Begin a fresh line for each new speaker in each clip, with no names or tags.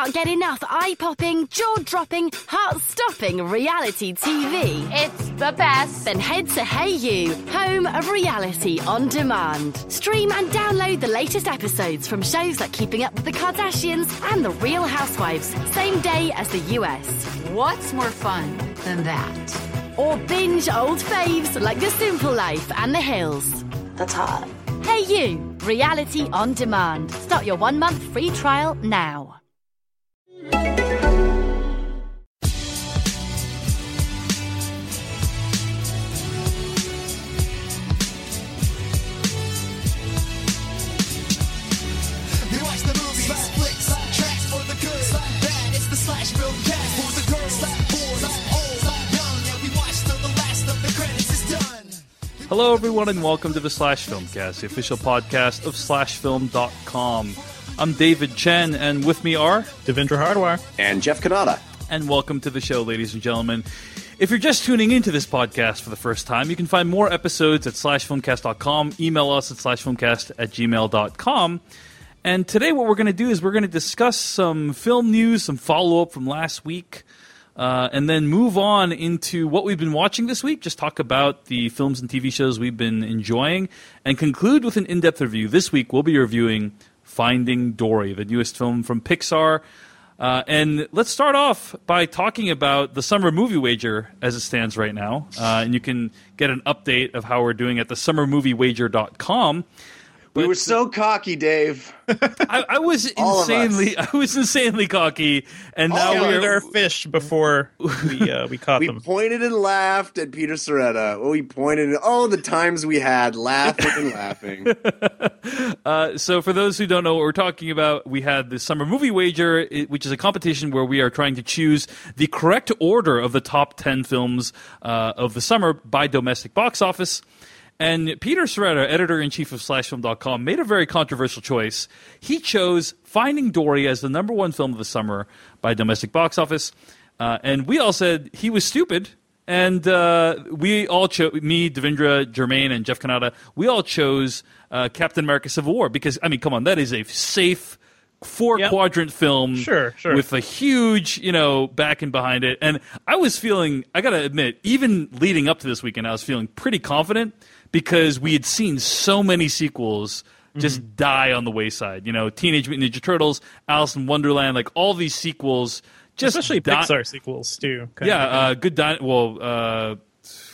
can't get enough eye popping, jaw dropping, heart stopping reality TV?
It's the best.
Then head to Hey You, home of reality on demand. Stream and download the latest episodes from shows like Keeping Up with the Kardashians and The Real Housewives, same day as the US.
What's more fun than that?
Or binge old faves like The Simple Life and The Hills.
That's hot.
Hey You, reality on demand. Start your one month free trial now.
Hello, everyone, and welcome to the Slash Filmcast, the official podcast of SlashFilm.com. I'm David Chen, and with me are,
Devindra Hardawar.
and Jeff Cannata.
and welcome to the show, ladies and gentlemen. If you're just tuning into this podcast for the first time, you can find more episodes at slashfilmcast.com. Email us at slashfilmcast at gmail.com. And today, what we're going to do is we're going to discuss some film news, some follow up from last week, uh, and then move on into what we've been watching this week. Just talk about the films and TV shows we've been enjoying, and conclude with an in depth review. This week, we'll be reviewing Finding Dory, the newest film from Pixar. Uh, and let's start off by talking about the summer movie wager as it stands right now. Uh, and you can get an update of how we're doing at the summermoviewager.com.
We were so cocky, Dave.
I, I was
All of us.
insanely, I was insanely cocky, and now we're
There fish before we uh, we caught them.
We
them.
pointed and laughed at Peter Sciretta. Oh, we pointed. And, oh, the times we had laughing and laughing.
Uh, so, for those who don't know what we're talking about, we had the Summer Movie Wager, which is a competition where we are trying to choose the correct order of the top 10 films uh, of the summer by domestic box office. And Peter Sciretta, editor in chief of SlashFilm.com, made a very controversial choice. He chose Finding Dory as the number one film of the summer by domestic box office. Uh, and we all said he was stupid. And uh, we all chose, me, Devindra, Germain, and Jeff Cannata, we all chose uh, Captain America Civil War because, I mean, come on, that is a safe four
Yep.
quadrant film
Sure, sure.
with a huge, you know, backing behind it. And I was feeling, I got to admit, even leading up to this weekend, I was feeling pretty confident because we had seen so many sequels just
Mm-hmm.
die on the wayside. You know, Teenage Mutant Ninja Turtles, Alice in Wonderland, like all these sequels just
Especially
di-
Pixar sequels too.
yeah,
of.
uh, good. Di- well, uh,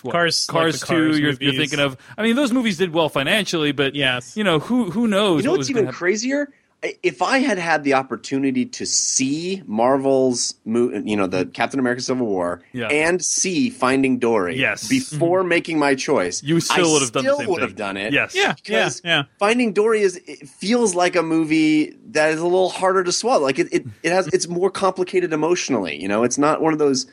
what,
Cars- like
Cars
the
Two.
Cars
you're, you're thinking of. I mean, those movies did well financially, but
Yes.
you know who who knows?
You know
what
what's
was gonna
even
happen.
crazier? I- If I had had the opportunity to see Marvel's, you know, the Captain America: Civil War,
Yeah.
and see Finding Dory,
Yes.
before making my choice,
You still
I
would have done the
still
same
would
thing.
have done it.
Yes.
yeah, yeah,
because
yeah.
Finding Dory is it feels like a movie that is a little harder to swallow. Like it, it, it has it's more complicated emotionally. You know, it's not one of those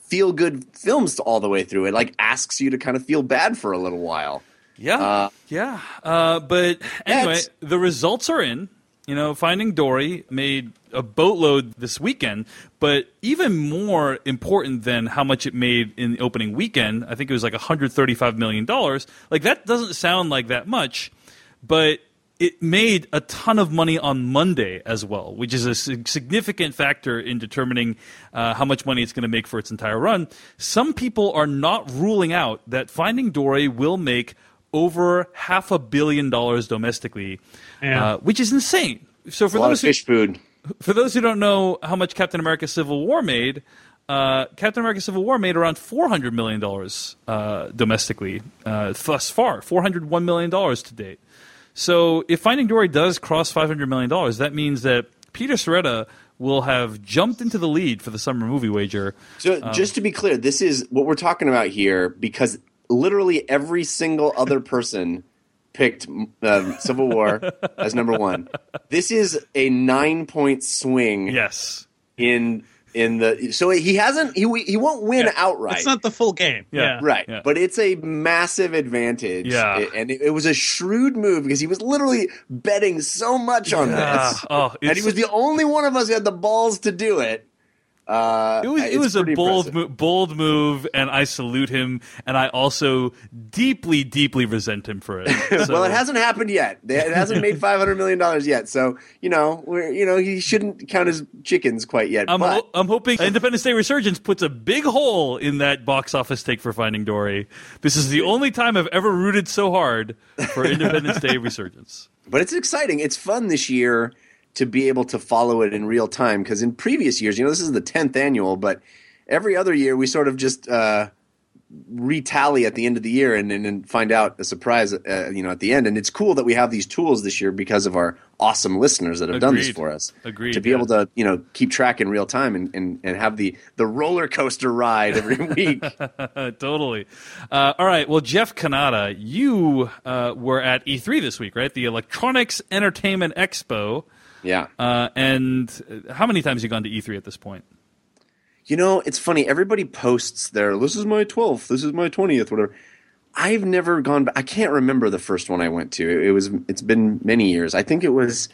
feel good films all the way through. It like asks you to kind of feel bad for a little while.
Yeah,
Uh,
yeah. Uh, but anyway, the results are in. You know, Finding Dory made a boatload this weekend, but even more important than how much it made in the opening weekend, I think it was like 135 million dollars. Like that doesn't sound like that much, but it made a ton of money on Monday as well, which is a significant factor in determining uh, how much money it's going to make for its entire run. Some people are not ruling out that Finding Dory will make over half a billion dollars domestically,
Yeah.
uh, which is insane. So for
a lot of
those who,
food.
for those who don't know how much Captain America: Civil War made, uh, Captain America: Civil War made around four hundred million dollars uh, domestically uh, thus far, four hundred one million dollars to date. So if Finding Dory does cross five hundred million dollars, that means that Peter Sciretta will have jumped into the lead for the summer movie wager.
So just to be clear, this is what we're talking about here because literally every single other person picked um, Civil War as number one. This is a nine point swing
Yes.
in in the so he hasn't he he won't win
Yeah.
outright.
It's not the full game.
Yeah.
Yeah,
Right,
Yeah.
but it's a massive advantage.
Yeah.
It- and it, it was a shrewd move because he was literally betting so much on
Ah,
this,
oh,
and he was the only one of us who had the balls to do it. Uh,
It was it was a bold mo- bold move, and I salute him. And I also deeply, deeply resent him for it. So-
well, it hasn't happened yet. It hasn't made five hundred million dollars yet. So you know, we're you know he shouldn't count his chickens quite yet.
I'm,
but
ho- I'm hoping Independence Day Resurgence puts a big hole in that box office take for Finding Dory. This is the only time I've ever rooted so hard for Independence Day Resurgence.
but it's exciting. It's fun this year to be able to follow it in real time because in previous years, you know, this is the tenth annual, but every other year we sort of just uh, retally at the end of the year and, and, and find out a surprise, uh, you know, at the end. And it's cool that we have these tools this year because of our awesome listeners that have done this for us.
Agreed,
To be
yeah.
able to, you know, keep track in real time and, and, and have the, the roller coaster ride every week.
Totally. Uh, all right. Well, Jeff Cannata, you uh, were at E3 this week, right? The Electronics Entertainment Expo.
Yeah.
Uh, and how many times have you gone to E3 at this point?
You know, it's funny. Everybody posts their "This is my 12th. This is my 20th. Whatever." I've never gone. back. I can't remember the first one I went to. It, it was. It's been many years. I think it was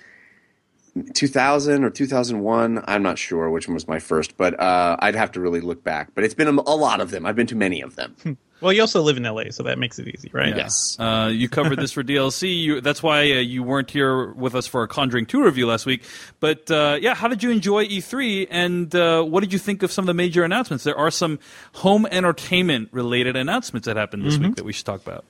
2000 or 2001. I'm not sure which one was my first, but uh, I'd have to really look back. But it's been a, a lot of them. I've been to many of them.
Well, you also live in LA, so that makes it easy, right?
Yes.
Uh, you covered this for DLC. You, that's why uh, you weren't here with us for a Conjuring 2 review last week. But uh, yeah, how did you enjoy E3 and uh, what did you think of some of the major announcements? There are some home entertainment related announcements that happened this week that we should talk about.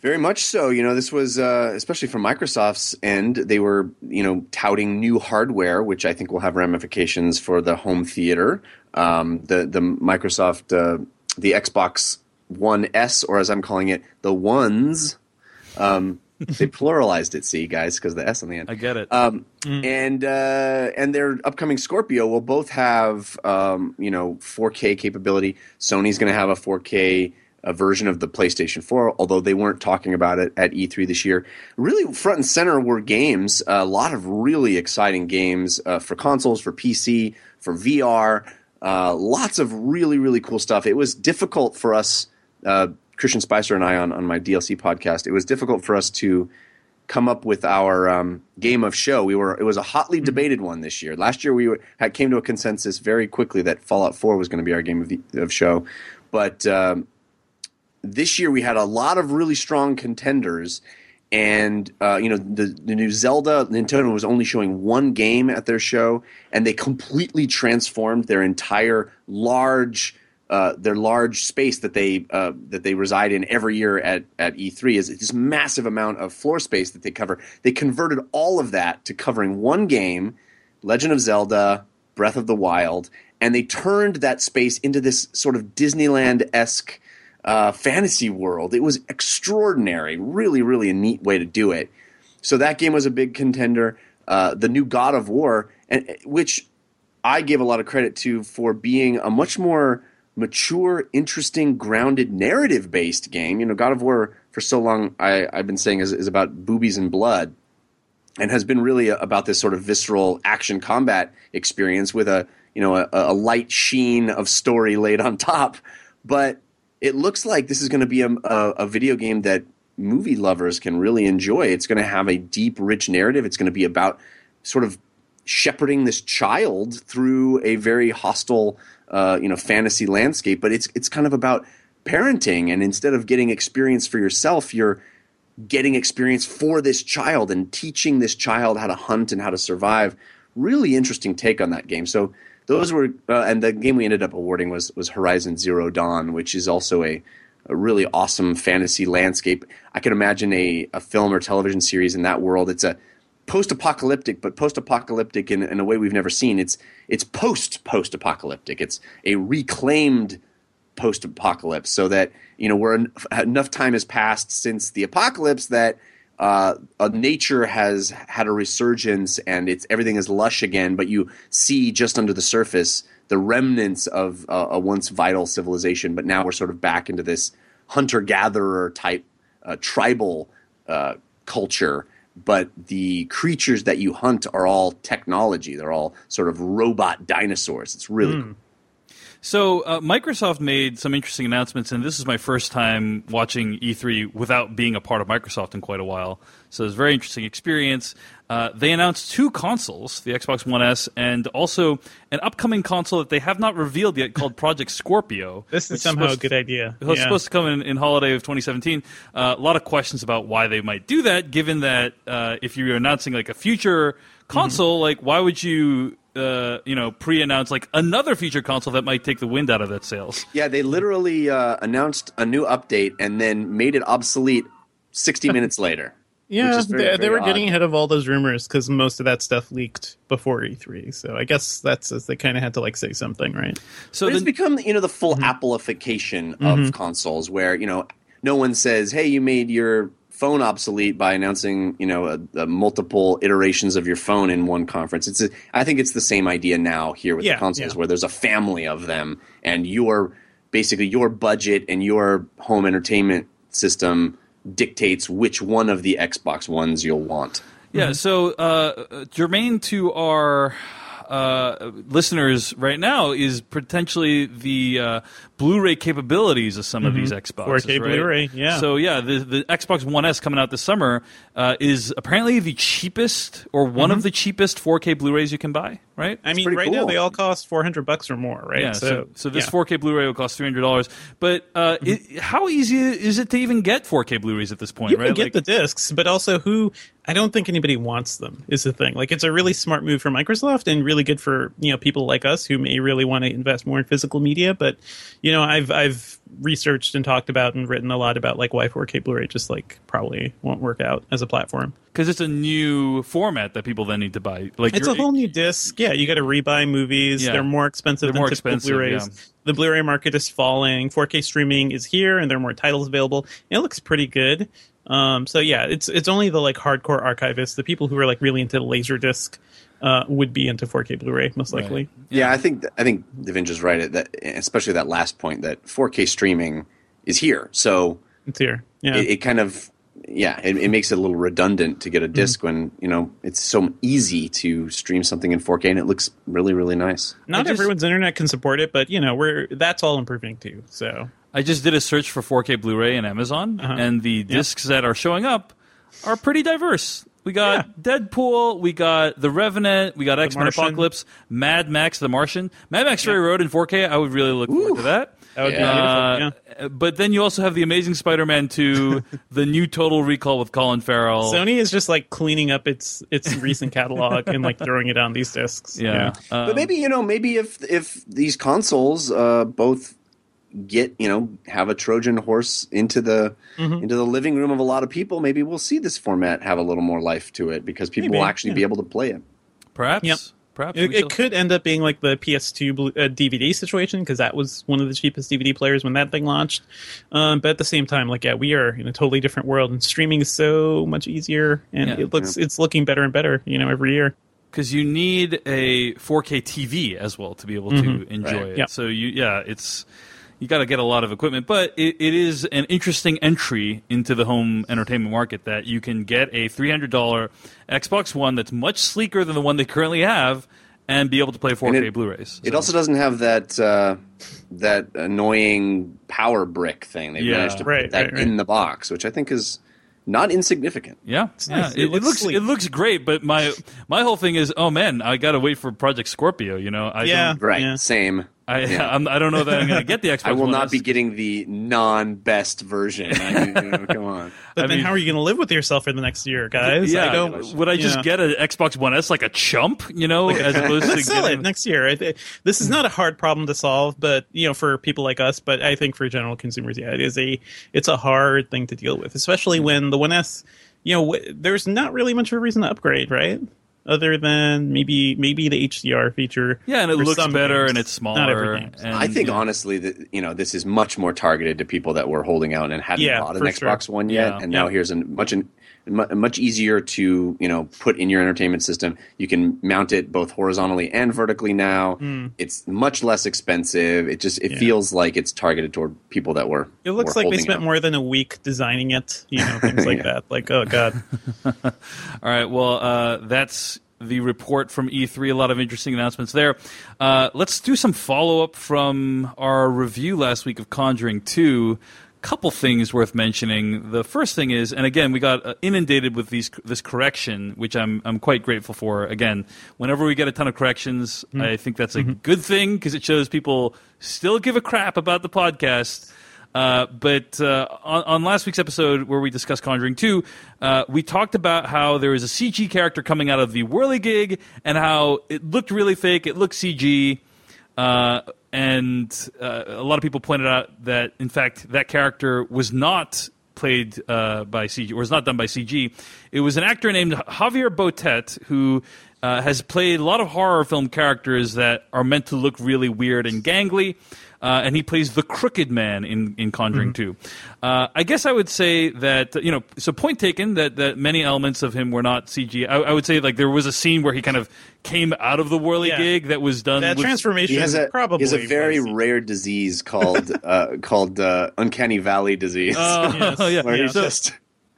Very much so. You know, this was uh, especially from Microsoft's end. They were, you know, touting new hardware, which I think will have ramifications for the home theater. Um, the the Microsoft, uh, the Xbox One S, or as I'm calling it, the ones. Um, they pluralized it. See, guys, because the S on the end.
I get it.
Um, and uh, and their upcoming Scorpio will both have um, you know 4K capability. Sony's going to have a 4K uh version of the PlayStation 4, although they weren't talking about it at E3 this year. Really, front and center were games. a lot of really exciting games uh, for consoles, for PC, for VR. Uh, lots of really really cool stuff. It was difficult for us. Uh, Christian Spicer and I on, on my DLC podcast, it was difficult for us to come up with our um, game of show. We were it was a hotly debated one this year. Last year we were, had came to a consensus very quickly that Fallout Four was going to be our game of, the, of show, but um, this year we had a lot of really strong contenders. And uh, you know the the new Zelda, Nintendo was only showing one game at their show, and they completely transformed their entire large uh, their large space that they uh, that they reside in every year at at E3 is this massive amount of floor space that they cover. They converted all of that to covering one game, Legend of Zelda: Breath of the Wild, and they turned that space into this sort of Disneyland esque uh, fantasy world. It was extraordinary, really, really a neat way to do it. So that game was a big contender. Uh, the new God of War, and which I give a lot of credit to for being a much more mature, interesting, grounded, narrative based game. You know, God of War for so long I, I've been saying is, is about boobies and blood, and has been really about this sort of visceral action combat experience with a you know a, a light sheen of story laid on top. But it looks like this is going to be a, a, a video game that movie lovers can really enjoy. It's going to have a deep, rich narrative. It's going to be about sort of shepherding this child through a very hostile, uh, you know, fantasy landscape. But it's it's kind of about parenting, and instead of getting experience for yourself, you're getting experience for this child and teaching this child how to hunt and how to survive. Really interesting take on that game. So those were, uh, and the game we ended up awarding was was Horizon Zero Dawn, which is also a, a really awesome fantasy landscape. I can imagine a, a film or television series in that world. It's a post-apocalyptic, but post-apocalyptic in, in a way we've never seen. It's it's post post-apocalyptic. It's a reclaimed post-apocalypse, so that you know where en- enough time has passed since the apocalypse that uh, uh, nature has had a resurgence and it's everything is lush again. But you see just under the surface the remnants of uh, a once vital civilization. But now we're sort of back into this hunter-gatherer type uh, tribal uh, culture. But the creatures that you hunt are all technology. They're all sort of robot dinosaurs. It's really cool.
So uh, Microsoft made some interesting announcements, and this is my first time watching E3 without being a part of Microsoft in quite a while. So it's a very interesting experience. Uh, they announced two consoles, the Xbox One S, and also an upcoming console that they have not revealed yet called Project Scorpio.
This is somehow a
supposed-
good idea.
it was
Yeah.
supposed to come in, in holiday of 2017. Uh, a lot of questions about why they might do that, given that uh, if you're announcing like a future console,
Mm-hmm.
like why would you, uh, you know, pre-announce like another future console that might take the wind out of that sales?
Yeah, they literally uh, announced a new update and then made it obsolete 60 minutes later.
Yeah,
very,
they, they were
odd.
getting ahead of all those rumors because most of that stuff leaked before E3. So I guess that's as they kind of had to like say something, right?
So
But it's become, you know, the full mm-hmm. Appleification of mm-hmm. consoles where, you know, no one says, hey, you made your phone obsolete by announcing, you know, a, a multiple iterations of your phone in one conference. It's a, I think it's the same idea now here with
Yeah,
the consoles
yeah.
where there's a family of them and your basically your budget and your home entertainment system dictates which one of the Xbox ones you'll want.
yeah. So uh, germane to our. Uh, listeners right now is potentially the uh, Blu-ray capabilities of some of these Xboxes.
4K
right?
Blu-ray, yeah.
So yeah, the the Xbox One S coming out this summer uh, is apparently the cheapest or one of the cheapest 4K Blu-rays you can buy. Right?
I mean,
pretty
right now they all cost 400 bucks or more, right?
Yeah, so, so this
yeah. Mm-hmm.
4K Blu-ray will cost three hundred dollars. But uh, it, how easy is it to even get 4K Blu-rays at this point?
you
right?
can get
Like-
the discs, but also who I don't think anybody wants them is the thing. Like it's a really smart move for Microsoft and really good for you know people like us who may really want to invest more in physical media. But you know, I've I've researched and talked about and written a lot about like why 4K Blu-ray just like probably won't work out as a platform.
because it's a new format that people then need to buy. Like
It's a whole new disc. Yeah, you got to rebuy movies.
Yeah.
They're more expensive
They're
than
more
typical
expensive,
Blu-rays.
yeah.
The Blu-ray market is falling. 4K streaming is here, and there are more titles available. And it looks pretty good. Um, so yeah, it's it's only the like hardcore archivists, the people who are like really into Laserdisc, uh, would be into 4K Blu-ray most likely.
Yeah, I think I think Devindra's right at that, especially that last point that 4K streaming is here. So
It's here. Yeah.
it, it kind of yeah, it, it makes it a little redundant to
Mm-hmm.
get a disc when you know it's so easy to stream something in 4K and it looks really really nice.
Not
just-
everyone's internet can support it, but you know we're that's all improving too. So
I just did a search for 4K Blu-ray in Amazon,
Uh-huh.
and the discs that are showing up are pretty diverse. We got Deadpool, we got The Revenant, we got X Men Apocalypse, Mad Max, The Martian, Mad Max Fury Road in 4K. I would really look forward to that.
that would
Yeah.
be beautiful.
Uh, But then you also have the Amazing Spider-Man 2, the new Total Recall with Colin Farrell.
Sony is just like cleaning up its its recent catalog and like throwing it on these discs.
yeah, Um,
but maybe you know maybe if if these consoles uh, both get you know have a Trojan horse into the
Mm-hmm.
into the living room of a lot of people, maybe we'll see this format have a little more life to it because people
Maybe,
will actually
yeah.
be able to play it.
perhaps,
Yep.
perhaps
It, it could end up being like the PS2 uh, DVD situation because that was one of the cheapest DVD players when that thing launched. Um, but at the same time, like yeah, we are in a totally different world, and streaming is so much easier, and
Yeah.
it looks it's looking better and better, you know, every year.
because you need a 4K TV as well to be able to enjoy
Right.
it.
Yeah.
So you, yeah, it's you got to get a lot of equipment, but it, it is an interesting entry into the home entertainment market that you can get a $300 Xbox One that's much sleeker than the one they currently have, and be able to play 4K
it-
Blu-rays.
It
So-
also doesn't have that uh, that annoying power brick thing. They
Yeah.
managed to
Right,
put that
right, right.
in the box, which I think is not insignificant.
Yeah, yeah.
nice.
It,
It
it
looks
looks it looks great, but my my whole thing is, oh man, I got to wait for Project Scorpio. You know, I
Yeah.
Right.
Yeah.
Same.
I
Yeah.
I'm, I don't know that I'm going to get the Xbox. One.
I will
One
not
S.
be getting the non-best version. I, you know, come on.
But
I
then
mean-
how are you going to live with yourself for the next year, guys?
Yeah,
I don't.
would I just
yeah.
get an Xbox One S like a chump? You know, as opposed to
Let's sell it next year. I thi- This is not a hard problem to solve, but you know, for people like us, but I think for general consumers, yeah, it is a it's a hard thing to deal with, especially mm. when the One S, you know, w- there's not really much of a reason to upgrade, right? Other than maybe maybe the HDR feature.
Yeah, and it
looks
better
games.
and it's smaller.
Not every game.
and-
I think
yeah.
honestly that you know this is much more targeted to people that were holding out and hadn't
Yeah,
bought an Xbox
sure.
One yet,
Yeah.
and now here's a much an, mu- much easier to you know put in your entertainment system. You can mount it both horizontally and vertically now. It's much less expensive. It just it.
Yeah.
feels like it's targeted toward people that were.
It looks
were
like they spent
out.
more than a week designing it, you know, things like
Yeah.
that. Like, oh god,
All right, well, uh, that's the report from E3. A lot of interesting announcements there. Uh, let's do some follow up from our review last week of Conjuring 2 couple things worth mentioning. The first thing is, and again, we got uh, inundated with these this correction, which I'm I'm quite grateful for. Again, whenever we get a ton of corrections, I think that's a good thing because it shows people still give a crap about the podcast. Uh, but uh, on, on last week's episode, where we discussed Conjuring 2, uh, we talked about how there was a CG character coming out of the Whirligig and how it looked really fake, it looked CG. And uh, a lot of people pointed out that, in fact, that character was not played uh, by CG, or was not done by CG. It was an actor named Javier Botet who uh, has played a lot of horror film characters that are meant to look really weird and gangly. Uh, and he plays the crooked man in, in Conjuring 2. Uh, I guess I would say that, you know, so point taken that, that many elements of him were not CG. I, I would say, like, there was a scene where he kind of came out of the whirly
Yeah.
gig that was done
That
with
transformation
He has a
probably
he has a very rare disease called uh, called uh, uncanny valley disease,
Yes.
Oh, yeah.
where he's
So-
just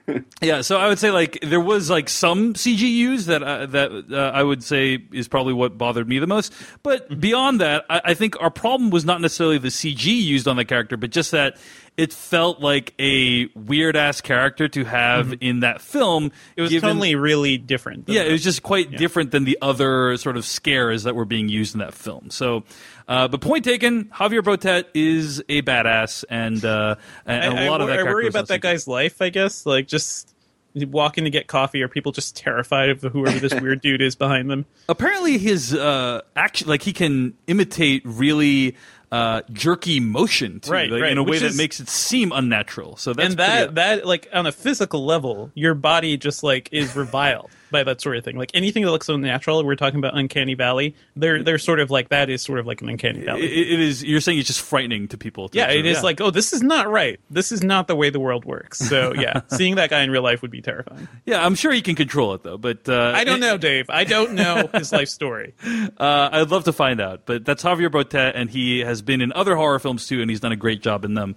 Yeah, so I would say like there was like some CG used that uh, that uh, I would say is probably what bothered me the most. But beyond that, I, I think our problem was not necessarily the CG used on the character, but just that it felt like a weird ass character to have in that film.
It was
given-
totally really different.
yeah,
the-
it was just quite different than the other sort of scares that were being used in that film. So, uh, but point taken, Javier Botet is a badass, and uh, and
I,
a lot
I,
of that.
I worry about that guy's life. I guess like just walking to get coffee, are people just terrified of whoever this weird dude is behind them?
apparently his uh action like he can imitate really uh jerky motion too,
Right,
like,
right,
in a way that
is-
makes it seem unnatural so that's
and that
pretty-
that like on a physical level, your body just like is reviled by that sort of thing. Like anything that looks unnatural, we're talking about uncanny valley. They're they're sort of like that is sort of like an uncanny
it,
valley.
it is you're saying it's just frightening to people to
yeah, it is like, oh, this is not right. This is not the way the world works. So yeah, seeing that guy in real life would be terrifying.
yeah i'm sure he can control it though but uh
I don't know, Dave. I don't know his life story.
uh i'd love to find out but that's javier botet and he has been in other horror films too and he's done a great job in them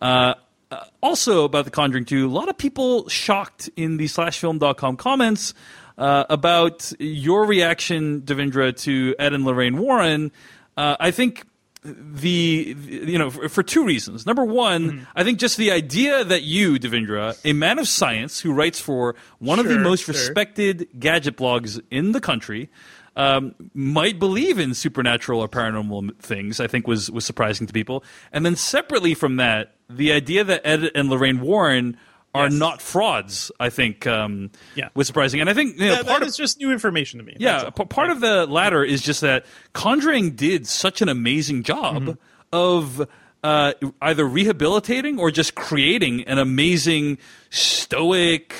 uh uh, also about the conjuring 2 a lot of people shocked in the slashfilm.com comments uh, about your reaction, Devindra, to Ed and Lorraine Warren. Uh, I think the, you know for, for two reasons. Number one,
Mm-hmm.
I think just the idea that you, Devindra, a man of science who writes for one of the most
sure.
respected gadget blogs in the country. Um, might believe in supernatural or paranormal things, I think was was surprising to people. And then separately from that, the idea that Ed and Lorraine Warren are
Yes.
not frauds, I think, um,
Yeah.
was surprising. And I think you know,
That,
part
that
of
is just new information to me.
yeah, p- part of the latter is just that Conjuring did such an amazing job
Mm-hmm.
of uh, either rehabilitating or just creating an amazing, stoic,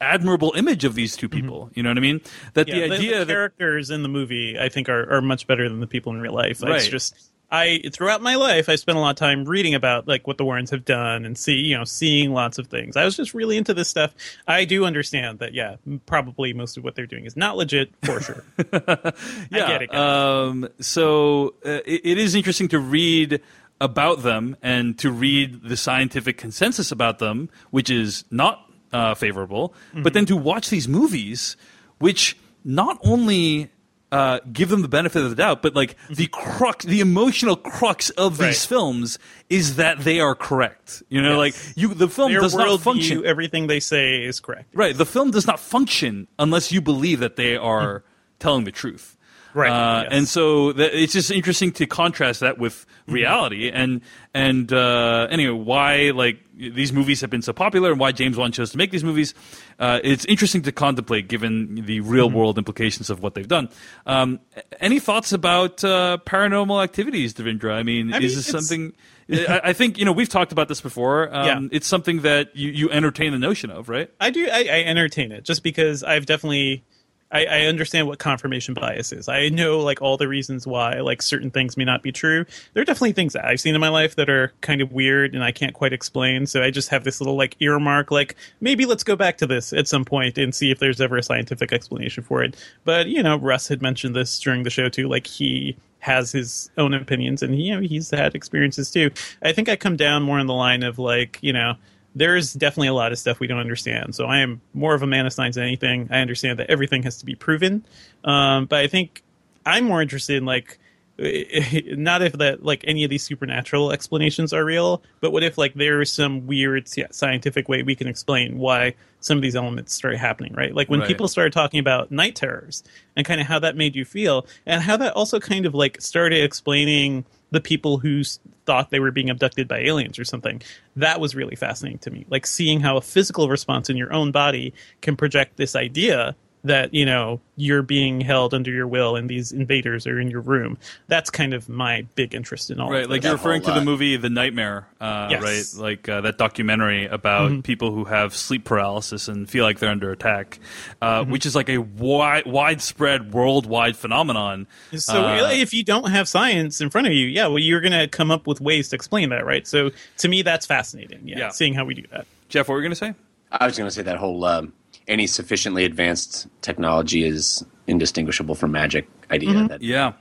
admirable image of these two people. You know what I mean? That
Mm-hmm. Yeah,
the idea
the
that
characters in the movie, I think, are, are much better than the people in real life.
Right.
It's just I throughout my life, I spent a lot of time reading about like what the Warrens have done and see, you know, seeing lots of things. I was just really into this stuff. I do understand that, yeah, probably most of what they're doing is not legit for sure.
yeah.
I get it.
Um, so uh, it, it is interesting to read about them and to read the scientific consensus about them, which is not uh, favorable,
Mm-hmm.
but then to watch these movies, which not only uh, give them the benefit of the doubt, but like the crux, the emotional crux of these
Mm-hmm.
Films is that they are correct. You know, like you, the film
Their
does not function.
everything they say is correct.
Right. The film does not function unless you believe that they are telling the truth.
Right,
Uh,
yes.
And so that, it's just interesting to contrast that with reality and and uh, anyway why like these movies have been so popular and why James Wan chose to make these movies. Uh, it's interesting to contemplate given the real world implications of what they've done. Um, any thoughts about uh, paranormal activities, Devindra? I mean,
I
is this something? I, I think you know we've talked about this before. Um,
Yeah.
It's something that you, you entertain the notion of, right?
I do. I, I entertain it just because I've definitely. I, I understand what confirmation bias is. I know like all the reasons why like certain things may not be true. There are definitely things that I've seen in my life that are kind of weird and I can't quite explain. So I just have this little like earmark, like maybe let's go back to this at some point and see if there's ever a scientific explanation for it. But you know, Russ had mentioned this during the show too. Like he has his own opinions and you know he's had experiences too. I think I come down more on the line of like you know there's definitely a lot of stuff we don't understand. So I am more of a man of science than anything. I understand that everything has to be proven, um, but I think I'm more interested in like not if that like any of these supernatural explanations are real, but what if like there is some weird scientific way we can explain why some of these elements started happening, right? Like when
Right.
people started talking about night terrors and kind of how that made you feel, and how that also kind of like started explaining the people who thought they were being abducted by aliens or something. That was really fascinating to me. Like seeing how a physical response in your own body can project this idea that you know you're being held under your will and these invaders are in your room that's kind of my big interest in all
Right,
of
like you're referring to the movie The Nightmare, uh,
Yes.
right? Like uh, that documentary about people who have sleep paralysis and feel like they're under attack, uh, which is like a wide, widespread, worldwide phenomenon.
so
Uh,
if you don't have science in front of you yeah well you're gonna come up with ways to explain that right so to me that's fascinating yeah,
Yeah.
seeing how we do that
Jeff, what were you going to say?
I was going to say that whole um, any sufficiently advanced technology is indistinguishable from magic idea. That
Yeah,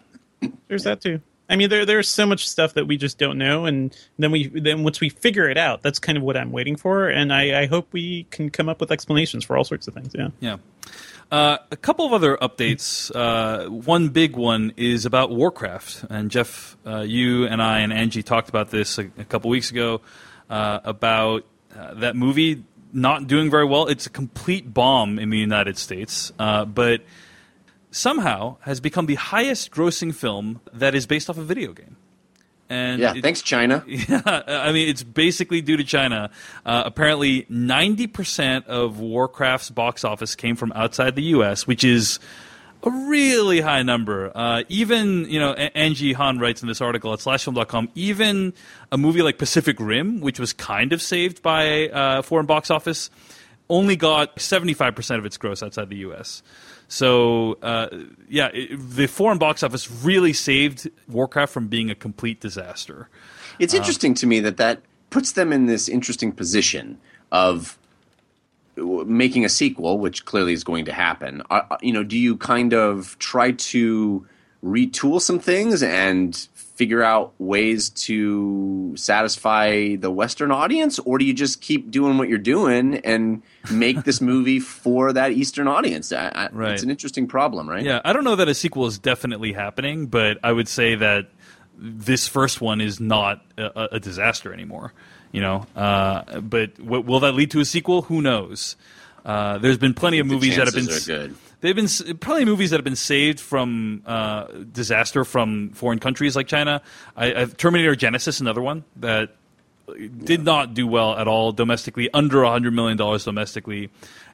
there's that too I mean, there there's so much stuff that we just don't know, and then we then once we figure it out, that's kind of what I'm waiting for, and I, I hope we can come up with explanations for all sorts of things. Yeah.
yeah. Uh, a couple of other updates. Uh, one big one is about Warcraft, and Jeff, uh, you and I and Angie talked about this a, a couple weeks ago uh, about uh, that movie not doing very well. It's a complete bomb in the United States, uh, but somehow has become the highest-grossing film that is based off a video game. And
yeah,
it-
thanks China.
yeah, I mean, it's basically due to China. Uh, apparently, 90% of Warcraft's box office came from outside the U.S., which is a really high number. Uh, even, you know, Angie Han writes in this article at slashfilm.com, even a movie like Pacific Rim, which was kind of saved by uh, foreign box office, only got 75% of its gross outside the U.S. So, uh, yeah, it, the foreign box office really saved Warcraft from being a complete disaster.
It's interesting to me that that puts them in this interesting position of making a sequel, which clearly is going to happen. Uh, uh, you know, do you kind of try to retool some things and figure out ways to satisfy the Western audience, or do you just keep doing what you're doing and make this movie for that Eastern audience? I, I,
Right.
It's an interesting problem, right?
Yeah, I don't know that a sequel is definitely happening, but I would say that this first one is not a, a disaster anymore. You know, uh, but w- will that lead to a sequel? Who knows? Uh, there's been plenty of movies that have been
good.
They've been probably movies that have been saved from uh, disaster from foreign countries like China. I, I've, Terminator Genisys, another one that did not do well at all domestically, under $100 million domestically,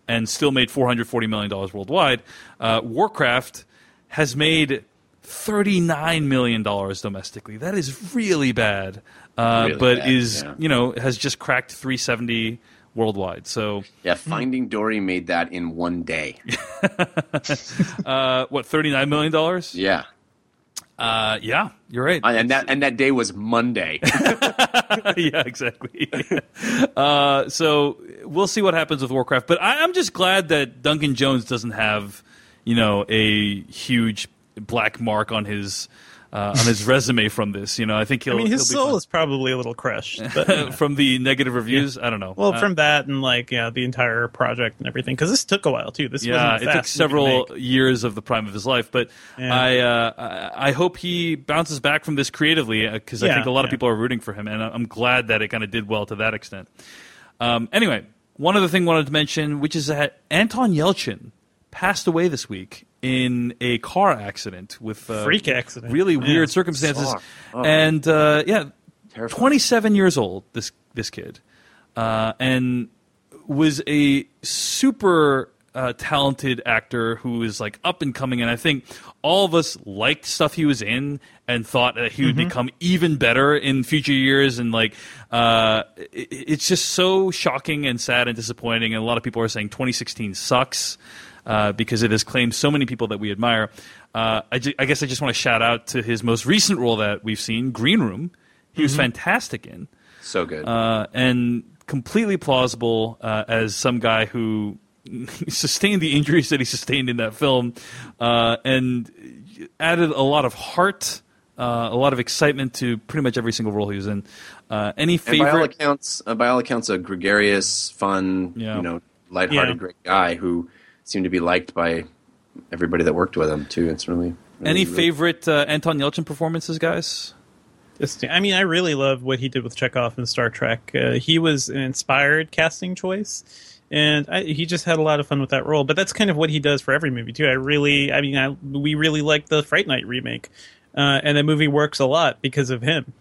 and still made $440 million worldwide. Uh, Warcraft has made $39 million domestically. That is really bad. Uh,
Really
but
bad,
is,
yeah.
you know, has just cracked 370 worldwide. So,
Yeah, Finding Dory made that in one day.
uh, what, $39 million?
Yeah.
Uh, yeah, you're right.
And that and that day was Monday.
yeah, exactly. uh, so we'll see what happens with Warcraft. But I, I'm just glad that Duncan Jones doesn't have, you know, a huge black mark on his uh, on his resume from this. You know, I think he'll.
I mean, his soul is probably a little crushed, but
from the negative reviews. I don't know.
well,
Uh,
from that and like yeah, the entire project and everything, because this took a while too. This
yeah,
wasn't
it took several years of the prime of his life, but
Yeah.
I, uh, I hope he bounces back from this creatively because I think a lot of people are rooting for him, and I'm glad that it kind of did well to that extent. Um, anyway, one other thing I wanted to mention, which is that Anton Yelchin passed away this week in a car accident with uh,
Freak accident.
really
Yeah.
weird circumstances,
Oh.
and uh, yeah,
Terrifying.
27 years old. This this kid, uh, and was a super uh, talented actor who was like up and coming, and I think all of us liked stuff he was in and thought that he would become even better in future years. And like, uh, it, it's just so shocking and sad and disappointing. And a lot of people are saying 2016 sucks. Uh, because it has claimed so many people that we admire. Uh, I, ju- I guess I just want to shout out to his most recent role that we've seen, Green Room. He was fantastic in
so good.
uh, and completely plausible uh, as some guy who sustained the injuries that he sustained in that film, uh, and added a lot of heart Uh, a lot of excitement to pretty much every single role he was in. Uh, any
And by all accounts, uh, by all accounts, a gregarious, fun,
Yeah.
you know, lighthearted,
Yeah.
great guy who seemed to be liked by everybody that worked with him too. It's really, really
Any
really-
favorite uh, Anton Yelchin performances, guys?
I mean, I really love what he did with Chekov in Star Trek. Uh, he was an inspired casting choice, and I, he just had a lot of fun with that role. But that's kind of what he does for every movie too. I really, I mean, I, we really like the Fright Night remake, uh, and the movie works a lot because of him.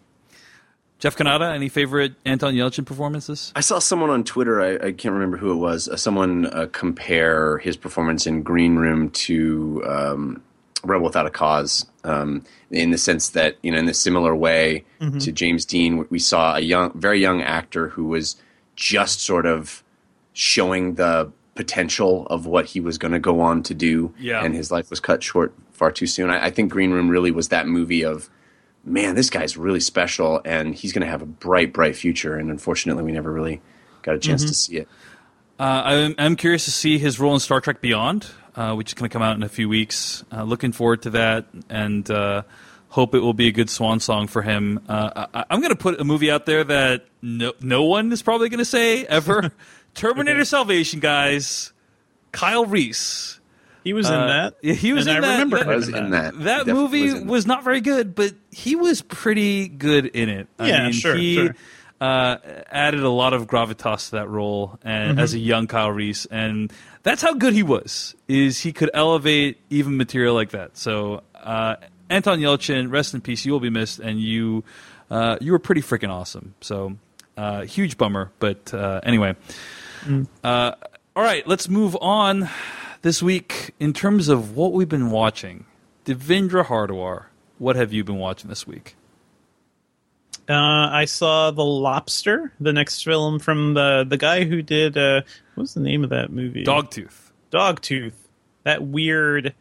Jeff Cannata, any favorite Anton Yelchin performances?
I saw someone on Twitter. I, I can't remember who it was. Uh, someone uh, compare his performance in Green Room to um, Rebel Without a Cause, um, in the sense that you know, in a similar way to James Dean, we saw a young, very young actor who was just sort of showing the potential of what he was going to go on to do,
Yeah.
and his life was cut short far too soon. I, I think Green Room really was that movie of man, this guy's really special and he's going to have a bright, bright future. And unfortunately, we never really got a chance to see it.
Uh, I'm, I'm curious to see his role in Star Trek Beyond, uh, which is going to come out in a few weeks. Uh, looking forward to that, and uh, hope it will be a good swan song for him. Uh, I, I'm going to put a movie out there that no, no one is probably going to say ever: Terminator Salvation, guys. Kyle Reese.
He was in
Uh,
that.
yeah, he was
and
in
I
that-
remember
that-
him
was in that.
That
Definitely
movie
was in
was not very good, but he was pretty good in it. I
Yeah,
mean,
sure,
he
sure.
Uh, added a lot of gravitas to that role, and
Mm-hmm.
as a young Kyle Reese, and that's how good he was. Is he could elevate even material like that. So uh, Anton Yelchin, rest in peace. You will be missed, and you uh, you were pretty freaking awesome. So uh, huge bummer, but uh, anyway.
Mm.
Uh, all right, let's move on this week in terms of what we've been watching. Devindra Hardawar, what have you been watching this week?
Uh, I saw The Lobster, the next film from the the guy who did uh, what's the name of that movie?
Dogtooth.
Dogtooth. That weird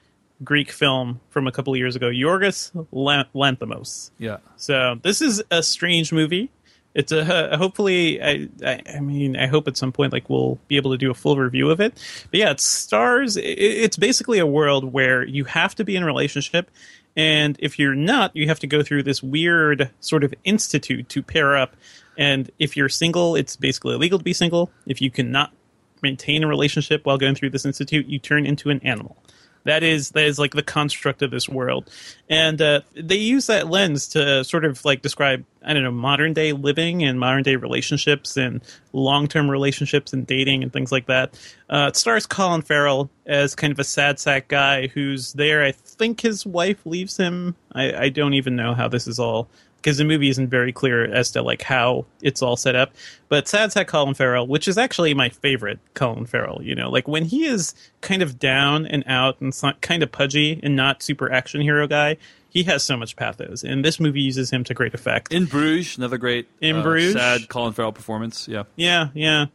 Greek film from a couple of years ago, Yorgos Lan- Lanthimos.
Yeah.
So this is a strange movie. It's a uh, hopefully. I, I I mean I hope at some point like we'll be able to do a full review of it. But yeah, it stars. it- It's basically a world where you have to be in a relationship, and if you're not, you have to go through this weird sort of institute to pair up. And if you're single, it's basically illegal to be single. If you cannot maintain a relationship while going through this institute, you turn into an animal. That is that is like the construct of this world, and uh, they use that lens to sort of like describe I don't know modern day living and modern day relationships and long term relationships and dating and things like that. Uh, it stars Colin Farrell as kind of a sad sack guy who's there. I think his wife leaves him. I, I don't even know how this is all because the movie isn't very clear as to like how it's all set up. But Sad Sack Colin Farrell, which is actually my favorite Colin Farrell, you know, like when he is kind of down and out and kind of pudgy and not super action hero guy, he has so much pathos, and this movie uses him to great effect.
In Bruges, another great
In
uh,
Bruges?
sad Colin Farrell performance. Yeah.
Yeah, yeah.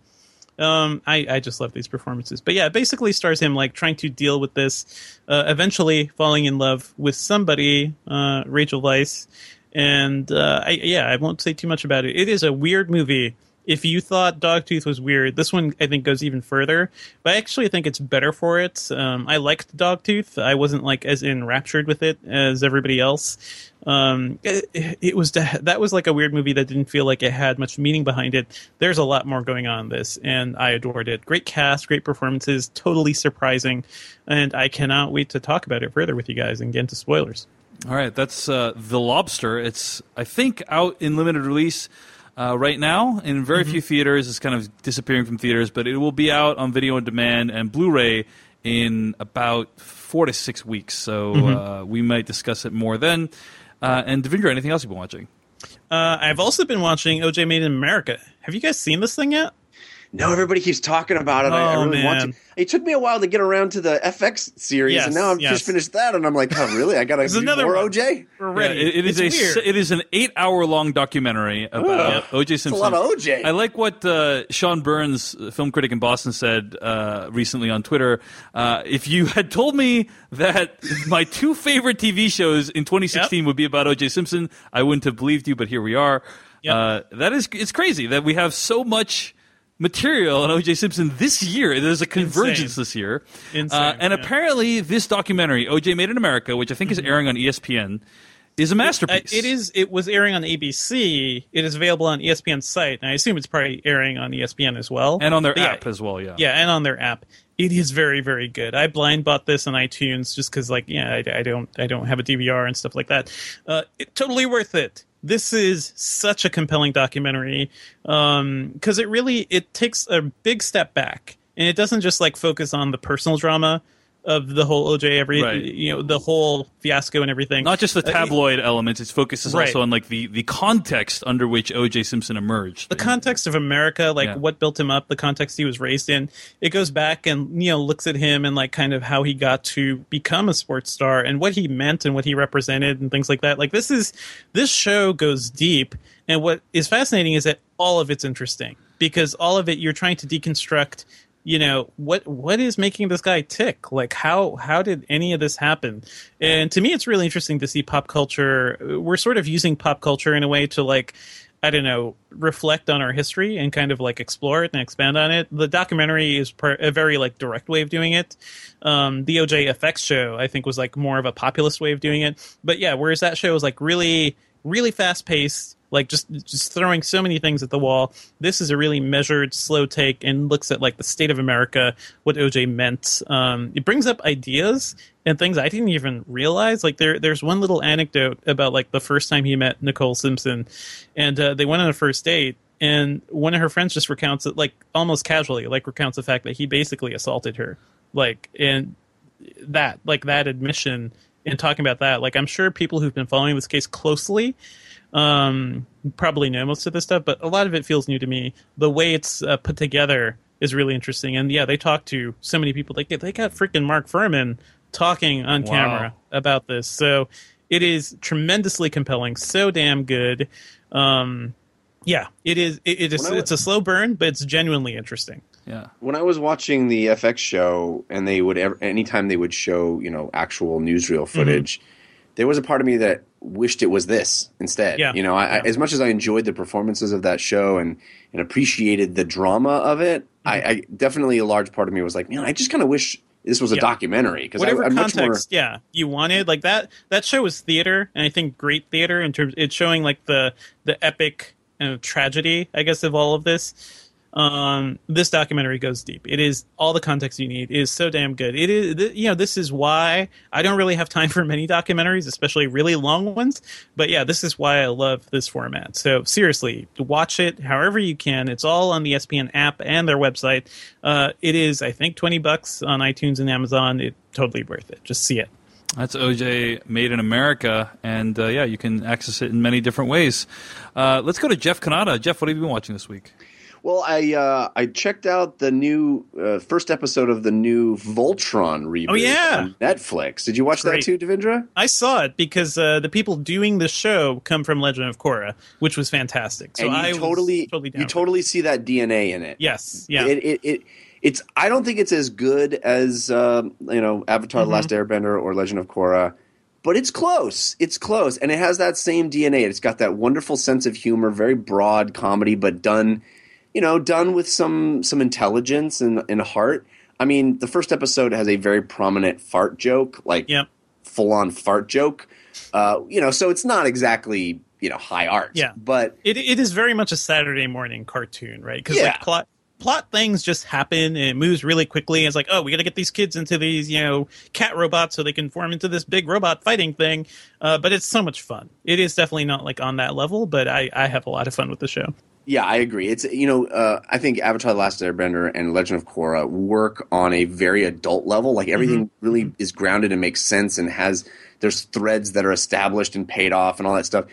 Um, I, I just love these performances. But yeah, basically stars him like trying to deal with this, uh, eventually falling in love with somebody, uh, Rachel Weisz. And uh, I, yeah, I won't say too much about it. It is a weird movie. If you thought Dogtooth was weird, this one I think goes even further. But I actually think it's better for it. Um, I liked Dogtooth. I wasn't like as enraptured with it as everybody else. Um, it, it was that was like a weird movie that didn't feel like it had much meaning behind it. There's a lot more going on in this, and I adored it. Great cast, great performances, totally surprising, and I cannot wait to talk about it further with you guys and get into spoilers.
All right, that's uh, The Lobster. It's, I think, out in limited release uh, right now in very few theaters. It's kind of disappearing from theaters, but it will be out on video on demand and Blu ray in about four to six weeks. So uh, we might discuss it more then. Uh, and Devindra, anything else you've been watching?
Uh, I've also been watching OJ Made in America. Have you guys seen this thing yet?
No, everybody keeps talking about it. I, I
Oh,
really want
man.
to. It took me a while to get around to the FX series,
Yes,
and now I've
yes.
just finished that, and I'm like, oh, really? I got to
There's
do
another
more
one.
OJ?
We're
Yeah,
ready.
it- it is
it's
a
weird.
it is an eight hour long documentary about O.J. Simpson.
a lot of OJ.
I like what uh, Sean Burns, uh, film critic in Boston, said uh, recently on Twitter. Uh, if you had told me that my two favorite TV shows in 2016 would be about O.J. Simpson, I wouldn't have believed you. But here we are.
Yep.
Uh, that is it's crazy that we have so much material on O.J. Simpson this year. There's a convergence
Insane.
this year,
Insane,
uh, and
yeah.
apparently this documentary, O.J. Made in America, which I think is airing on ESPN is a
Uh,
masterpiece.
it is. It was airing on ABC. It is available on ESPN's site, and I assume it's probably airing on ESPN as well,
and on their
But yeah,
app as well. Yeah.
Yeah, and on their app. It is very, very good. I blind bought this on iTunes just because, like, yeah, I, I don't, I don't have a DVR and stuff like that. Uh, it, totally worth it. This is such a compelling documentary um, because it really it takes a big step back and it doesn't just like focus on the personal drama of the whole OJ every
Right.
you know the whole fiasco and everything.
Not just the
Uh,
tabloid elements. Its focus is
Right.
also on like the, the context under which O.J. Simpson emerged.
the context of America, like
Yeah.
what built him up, the context he was raised in. It goes back and you know looks at him and like kind of how he got to become a sports star and what he meant and what he represented and things like that. Like this is this show goes deep, and what is fascinating is that all of it's interesting because all of it you're trying to deconstruct. You know what? What is making this guy tick? Like how how did any of this happen? And to me, it's really interesting to see pop culture. We're sort of using pop culture in a way to like I don't know, reflect on our history and kind of like explore it and expand on it. The documentary is per- a very like direct way of doing it. Um, the OJ FX show, I think, was like more of a populist way of doing it. But yeah, whereas that show was like really, really fast paced, like just just throwing so many things at the wall. This is a really measured, slow take and looks at like the state of America, what OJ meant. Um, it brings up ideas and things I didn't even realize. Like there, there's one little anecdote about like the first time he met Nicole Simpson, and uh, they went on a first date. And one of her friends just recounts it, like almost casually, like recounts the fact that he basically assaulted her, like and that, like that admission and talking about that. Like I'm sure people who've been following this case closely um, probably know most of this stuff, but a lot of it feels new to me. The way it's uh, put together is really interesting, and yeah, they talk to so many people. They get they got freaking Mark Fuhrman talking on
Wow.
camera about this, so it is tremendously compelling, so damn good. Um, yeah, it is. It, it is.
When
It's a slow burn, but it's genuinely interesting.
yeah.
when I was watching the FX show, and they would ever, anytime they would show you know actual newsreel footage, there was a part of me that wished it was this instead.
Yeah.
You know, I, I, as much as I enjoyed the performances of that show and and appreciated the drama of it, I, I definitely a large part of me was like, man, I just kind of wish this was a
Yeah.
documentary because
whatever
I'm much more.
context yeah you wanted like that that show was theater and i think great theater in terms it's showing like the the epic uh, tragedy i guess of all of this um this documentary goes deep. It is all the context you need it is so damn good. It is th- you know this is why i don't really have time for many documentaries especially really long ones but yeah this is why i love this format. So seriously watch it however you can. It's all on the espn app and their website. Uh, it is i think 20 bucks on itunes and amazon. It totally worth it. Just see it.
That's OJ Made in America, and uh, yeah, you can access it in many different ways. Uh, let's go to Jeff Cannata. Jeff, what have you been watching this week?
Well, I uh, I checked out the new uh, first episode of the new Voltron reboot
Oh, yeah.
on Netflix. Did you watch that too, Devindra?
i saw it because uh, the people doing the show come from legend of korra which was fantastic so
and you
i
totally,
totally
you totally see that DNA in it.
yes yeah
It, it, it it's I don't think it's as good as um, you know Avatar:
Mm-hmm.
The Last Airbender or Legend of Korra, but it's close. It's close, and it has that same DNA. It's got that wonderful sense of humor, very broad comedy, but done, you know, done with some some intelligence and, and heart. I mean, the first episode has a very prominent fart joke, like
Yep.
full on fart joke. Uh, you know, so it's not exactly you know high art,
Yeah.
but
It it is very much a Saturday morning cartoon, right? Because
Yeah.
like plot plot things just happen and it moves really quickly. It's like, oh, we got to get these kids into these you know cat robots so they can form into this big robot fighting thing. Uh, but it's so much fun. It is definitely not like on that level, but I I have a lot of fun with the show.
Yeah, I agree. It's you know, uh, I think Avatar: The Last Airbender and Legend of Korra work on a very adult level. Like everything really is grounded and makes sense, and has there's threads that are established and paid off and all that stuff.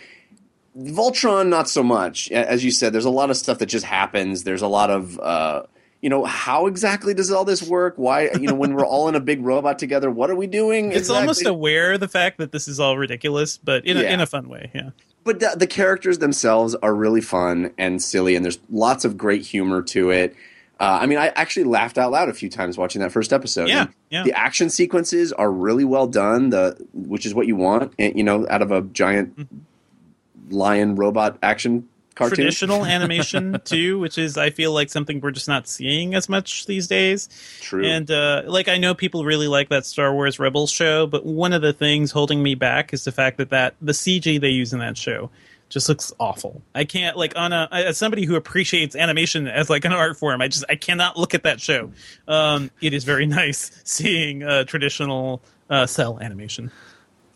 Voltron, not so much. As you said, there's a lot of stuff that just happens. There's a lot of uh, you know, how exactly does all this work? Why, you know, when we're all in a big robot together, what are we doing?
It's almost aware of the fact that this is all ridiculous, but in a, in a fun way. Yeah.
But the, the characters themselves are really fun and silly, and there's lots of great humor to it. Uh, I mean, I actually laughed out loud a few times watching that first episode.
Yeah, yeah.
The action sequences are really well done. The which is what you want, eh, you know, out of a giant
Mm-hmm.
lion robot action cartoon.
traditional animation too, which is I feel like something we're just not seeing as much these days.
True.
And uh, like I know people really like that Star Wars Rebels show, but one of the things holding me back is the fact that that the CG they use in that show just looks awful. I can't like on a as somebody who appreciates animation as like an art form. I just I cannot look at that show. Um, it is very nice seeing uh, traditional uh, cel animation.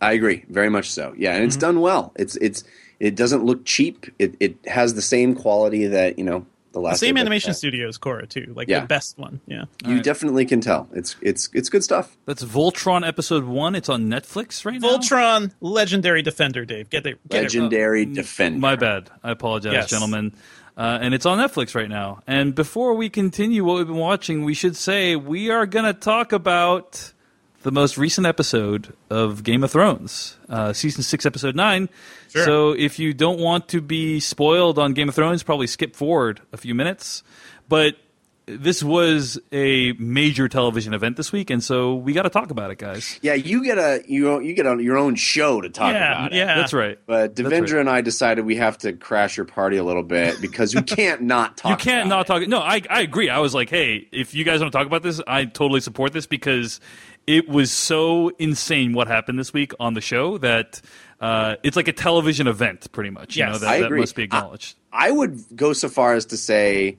I agree, very much so. Yeah, and
Mm-hmm.
it's done well. It's it's it doesn't look cheap. It it has the same quality that you know the
The
last
same animation
had.
studios, Korra too, like
Yeah.
the best one. Yeah.
You definitely can tell. It's it's it's good stuff.
That's Voltron episode one. It's on Netflix right now.
Voltron, legendary defender, Dave. Get it. Get
Legendary defender.
My bad. I apologize,
Yes.
gentlemen. Uh, and it's on Netflix right now. And before we continue what we've been watching, we should say we are going to talk about the most recent episode of Game of Thrones, uh, season six, episode nine.
Sure.
So if you don't want to be spoiled on Game of Thrones, probably skip forward a few minutes. But this was a major television event this week, and so we got to talk about it, guys.
Yeah, you get a you you get on your own show to talk
Yeah,
about it.
yeah.
That's right.
But
That's
Devindra
right.
and I decided we have to crash your party a little bit because we can't not talk.
You can't
about
not
it.
talk. No, I I agree. I was like, hey, if you guys want to talk about this, I totally support this because it was so insane what happened this week on the show that uh, it's like a television event, pretty much. You know, that,
I
that
agree.
must be acknowledged.
I would go so far as to say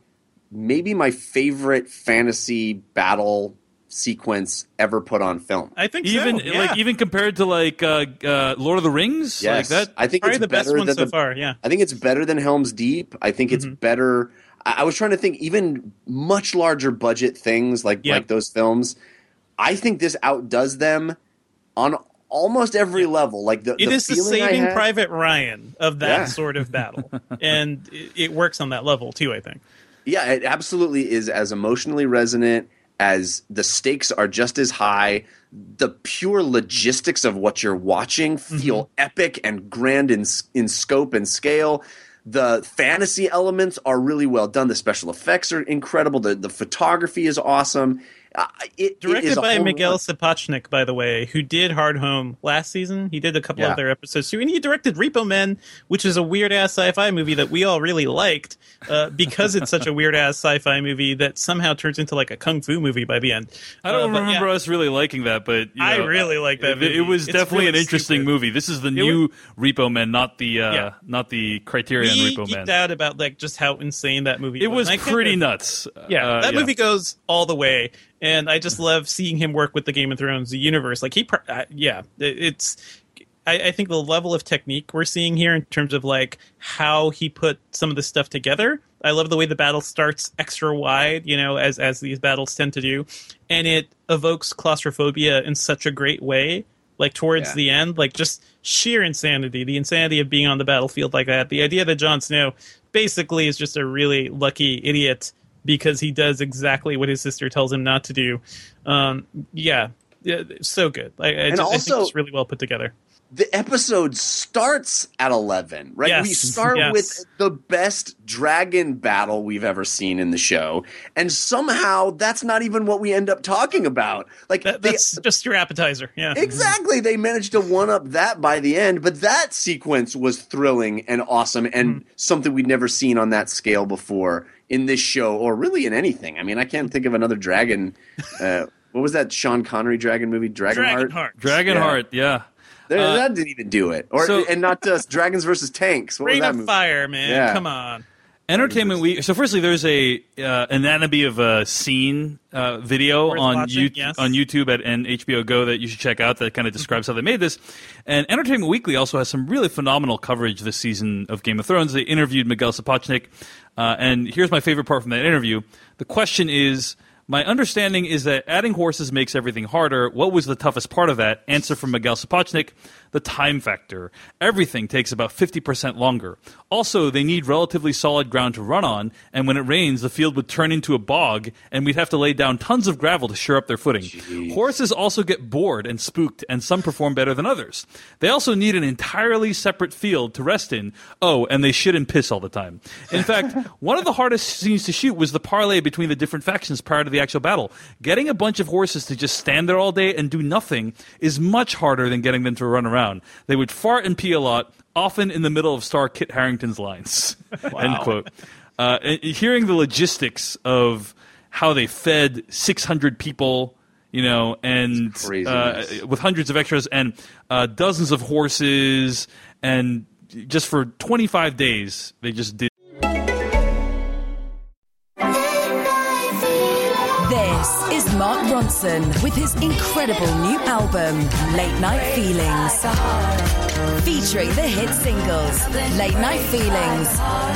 maybe my favorite fantasy battle sequence ever put on film.
I think
even
so. yeah.
like even compared to like uh, uh, Lord of the Rings,
yes,
like that.
I think
probably
it's
the best one
than
so
the,
far. Yeah.
I think it's better than Helm's Deep. I think it's
Mm-hmm.
better. I, I was trying to think even much larger budget things like
Yeah.
like those films. I think this outdoes them on almost every level. Like the
It
the
is the Saving Private Ryan of that
Yeah.
sort of battle, and it, it works on that level too. I think.
Yeah, it absolutely is as emotionally resonant as the stakes are just as high. The pure logistics of what you're watching feel
Mm-hmm.
epic and grand in in scope and scale. The fantasy elements are really well done. The special effects are incredible. The the photography is awesome. Uh, it, it
Directed
is
by Miguel
run.
Sapochnik, by the way, who did Hard Home last season. He did a couple
Yeah.
of their episodes too, and he directed Repo Men, which is a weird ass sci-fi movie that we all really liked uh, because it's such a weird ass sci-fi movie that somehow turns into like a kung fu movie by the end.
I don't
Uh,
remember
yeah.
us really liking that, but you
I really like that
It,
movie.
it was
It's
definitely
really
an interesting
stupid.
movie. This is the
It
new Repo Men, not the uh,
Yeah.
not the Criterion
We
Repo
geeked
Man.
out about like just how insane that movie
It was
And
pretty nuts.
Yeah,
Uh,
that movie goes all the way, and I just love seeing him work with the Game of Thrones universe. Like he, uh, yeah, it's. I, I think the level of technique we're seeing here in terms of like how he put some of this stuff together. I love the way the battle starts extra wide, you know, as as these battles tend to do, and it evokes claustrophobia in such a great way. Like towards
Yeah.
the end, like just sheer insanity, the insanity of being on the battlefield like that. The idea that Jon Snow basically is just a really lucky idiot because he does exactly what his sister tells him not to do. Um, yeah, yeah, so good. I, I, just, I
also-
it's really well put together.
the episode starts at 11 right
Yes,
we start
yes.
with the best dragon battle we've ever seen in the show and somehow that's not even what we end up talking about like
That,
they,
that's just your appetizer. Yeah,
exactly they managed to one up that by the end but that sequence was thrilling and awesome and
Mm-hmm.
something we'd never seen on that scale before in this show or really in anything i mean i can't think of another dragon uh, what was that sean connery dragon movie dragonheart
Dragonheart.
Dragonheart, yeah.
There-
Uh,
that didn't even do it. Or
so-
and not just dragons versus tanks. What was that
of
movie?
Fire, man.
Yeah.
Come on.
Entertainment Week. So, firstly, there's a uh, anatomy of a scene uh, video
Worth
on
watching,
you-
yes.
on YouTube at, and HBO Go that you should check out. That kind of describes how they made this. And Entertainment Weekly also has some really phenomenal coverage this season of Game of Thrones. They interviewed Miguel Sapochnik, uh, and here's my favorite part from that interview. The question is. My understanding is that adding horses makes everything harder. What was the toughest part of that? Answer from Miguel Sapochnik the time factor. Everything takes about 50% longer. Also, they need relatively solid ground to run on, and when it rains, the field would turn into a bog, and we'd have to lay down tons of gravel to shore up their footing. Horses also get bored and spooked, and some perform better than others. They also need an entirely separate field to rest in. Oh, and they shit and piss all the time. In fact, one of the hardest scenes to shoot was the parlay between the different factions prior to the actual battle. Getting a bunch of horses to just stand there all day and do nothing is much harder than getting them to run around around. They would fart and pee a lot, often in the middle of star Kit Harington's lines. End quote. Uh, hearing the logistics of how they fed 600 people, you know, and uh, with hundreds of extras and uh, dozens of horses, and just for 25 days, they just did.
Is Mark Ronson with his incredible new album, Late Night Feelings. Featuring the hit singles, Late Night Feelings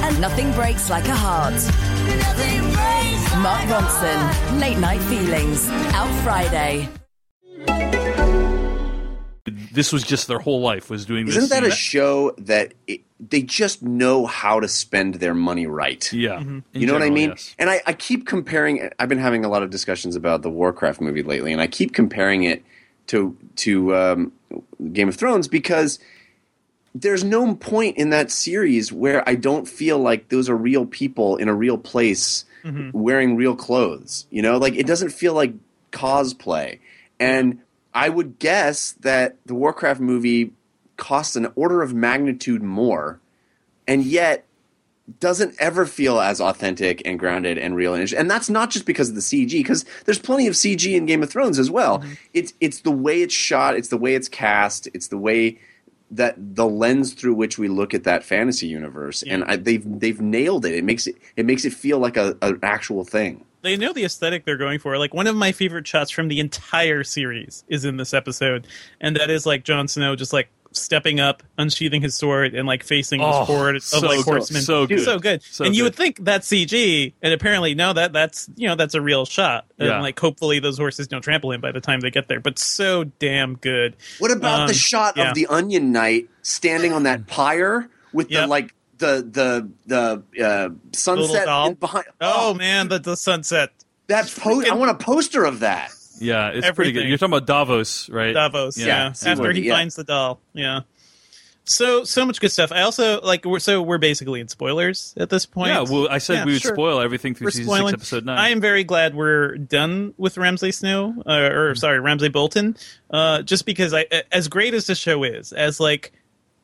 and Nothing Breaks Like a Heart. Mark Ronson, Late Night Feelings, out Friday.
This was just their whole life was doing this.
Isn't that a
scene.
show that it, they just know how to spend their money right?
yeah?
Mm-hmm.
You know what I mean?
yes.
And I, I keep comparing. I've been having a lot of discussions about the Warcraft movie lately, and I keep comparing it to to um, Game of Thrones because there's no point in that series where I don't feel like those are real people in a real place wearing real clothes. You know, like it doesn't feel like cosplay. And I would guess that the Warcraft movie costs an order of magnitude more, and yet doesn't ever feel as authentic and grounded and real and, and that's not just because of the CG because there's plenty of CG in Game of Thrones as well. Mm-hmm. It's it's the way it's shot, it's the way it's cast, it's the way that the lens through which we look at that fantasy universe, and I, they've they've nailed it. It makes it it makes it feel like a an actual thing.
They know the aesthetic they're going for. Like one of my favorite shots from the entire series is in this episode, and that is like Jon Snow just like stepping up, unsheathing his sword, and like facing
Oh,
this horde of
so
like
good.
horsemen.
So good.
so good.
So
and you
good.
would think that's CG, and apparently no, that that's you know that's a real shot.
Yeah.
And like hopefully those horses don't trample him by the time they get there. But so damn good.
What about the
Um,
shot
yeah.
of the Onion Knight standing on that pyre with the like the the the uh, sunset
doll?
behind?
Oh, man, the the sunset.
that po- I want a poster of that.
Yeah, it's pretty good. You're talking about Davos, right?
Davos.
Yeah,
Yeah,
Seaworth,
after he
yeah.
finds the doll. Yeah. So so much good stuff. I also like we're so we're basically in spoilers at this point.
Yeah, well, I said
Yeah,
we would
sure.
spoil everything through
We're
season
spoiling.
six, episode nine.
I am very glad we're done with Ramsay Snow, uh, or sorry, Ramsay Bolton. Uh, just because I, as great as the show is, as like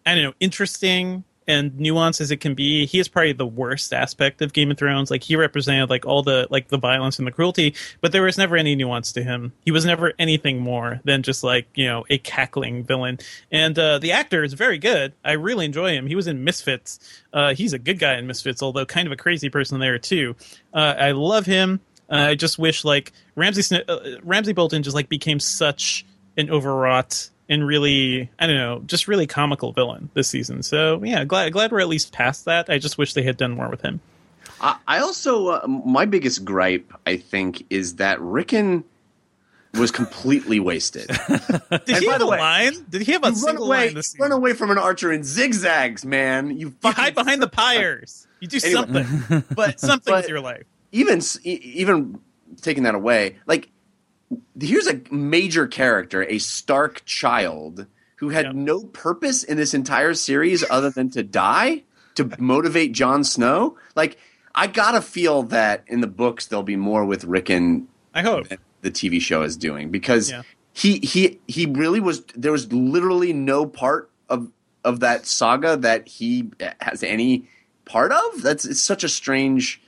I don't know, interesting and nuanced as it can be, he is probably the worst aspect of Game of Thrones. Like he represented like all the like the violence and the cruelty, but there was never any nuance to him. He was never anything more than just like you know a cackling villain. And uh, the actor is very good. I really enjoy him. He was in Misfits. Uh, he's a good guy in Misfits, although kind of a crazy person there too. Uh, I love him. Uh, I just wish like Ramsay uh, Ramsay Bolton just like became such an overwrought and really I don't know, just really comical villain this season. So yeah, glad glad we're at least past that. I just wish they had done more with him.
I, I also uh, my biggest gripe, I think, is that Rickon was completely wasted.
Did
And
he have a
way,
line? Did he have a
run
single
away,
line this season?
run away from an archer in zigzags, man. You
You hide behind the pyres. You do
Anyway.
something.
but
something
but
with your life.
even s- even taking that away, like here's a major character, a Stark child who had
Yeah.
no purpose in this entire series other than to die to motivate Jon Snow. Like I gotta feel that in the books there'll be more with Rickon
I hope.
than the TV show is doing because
Yeah.
he he he really was there was literally no part of of that saga that he has any part of. That's it's such a strange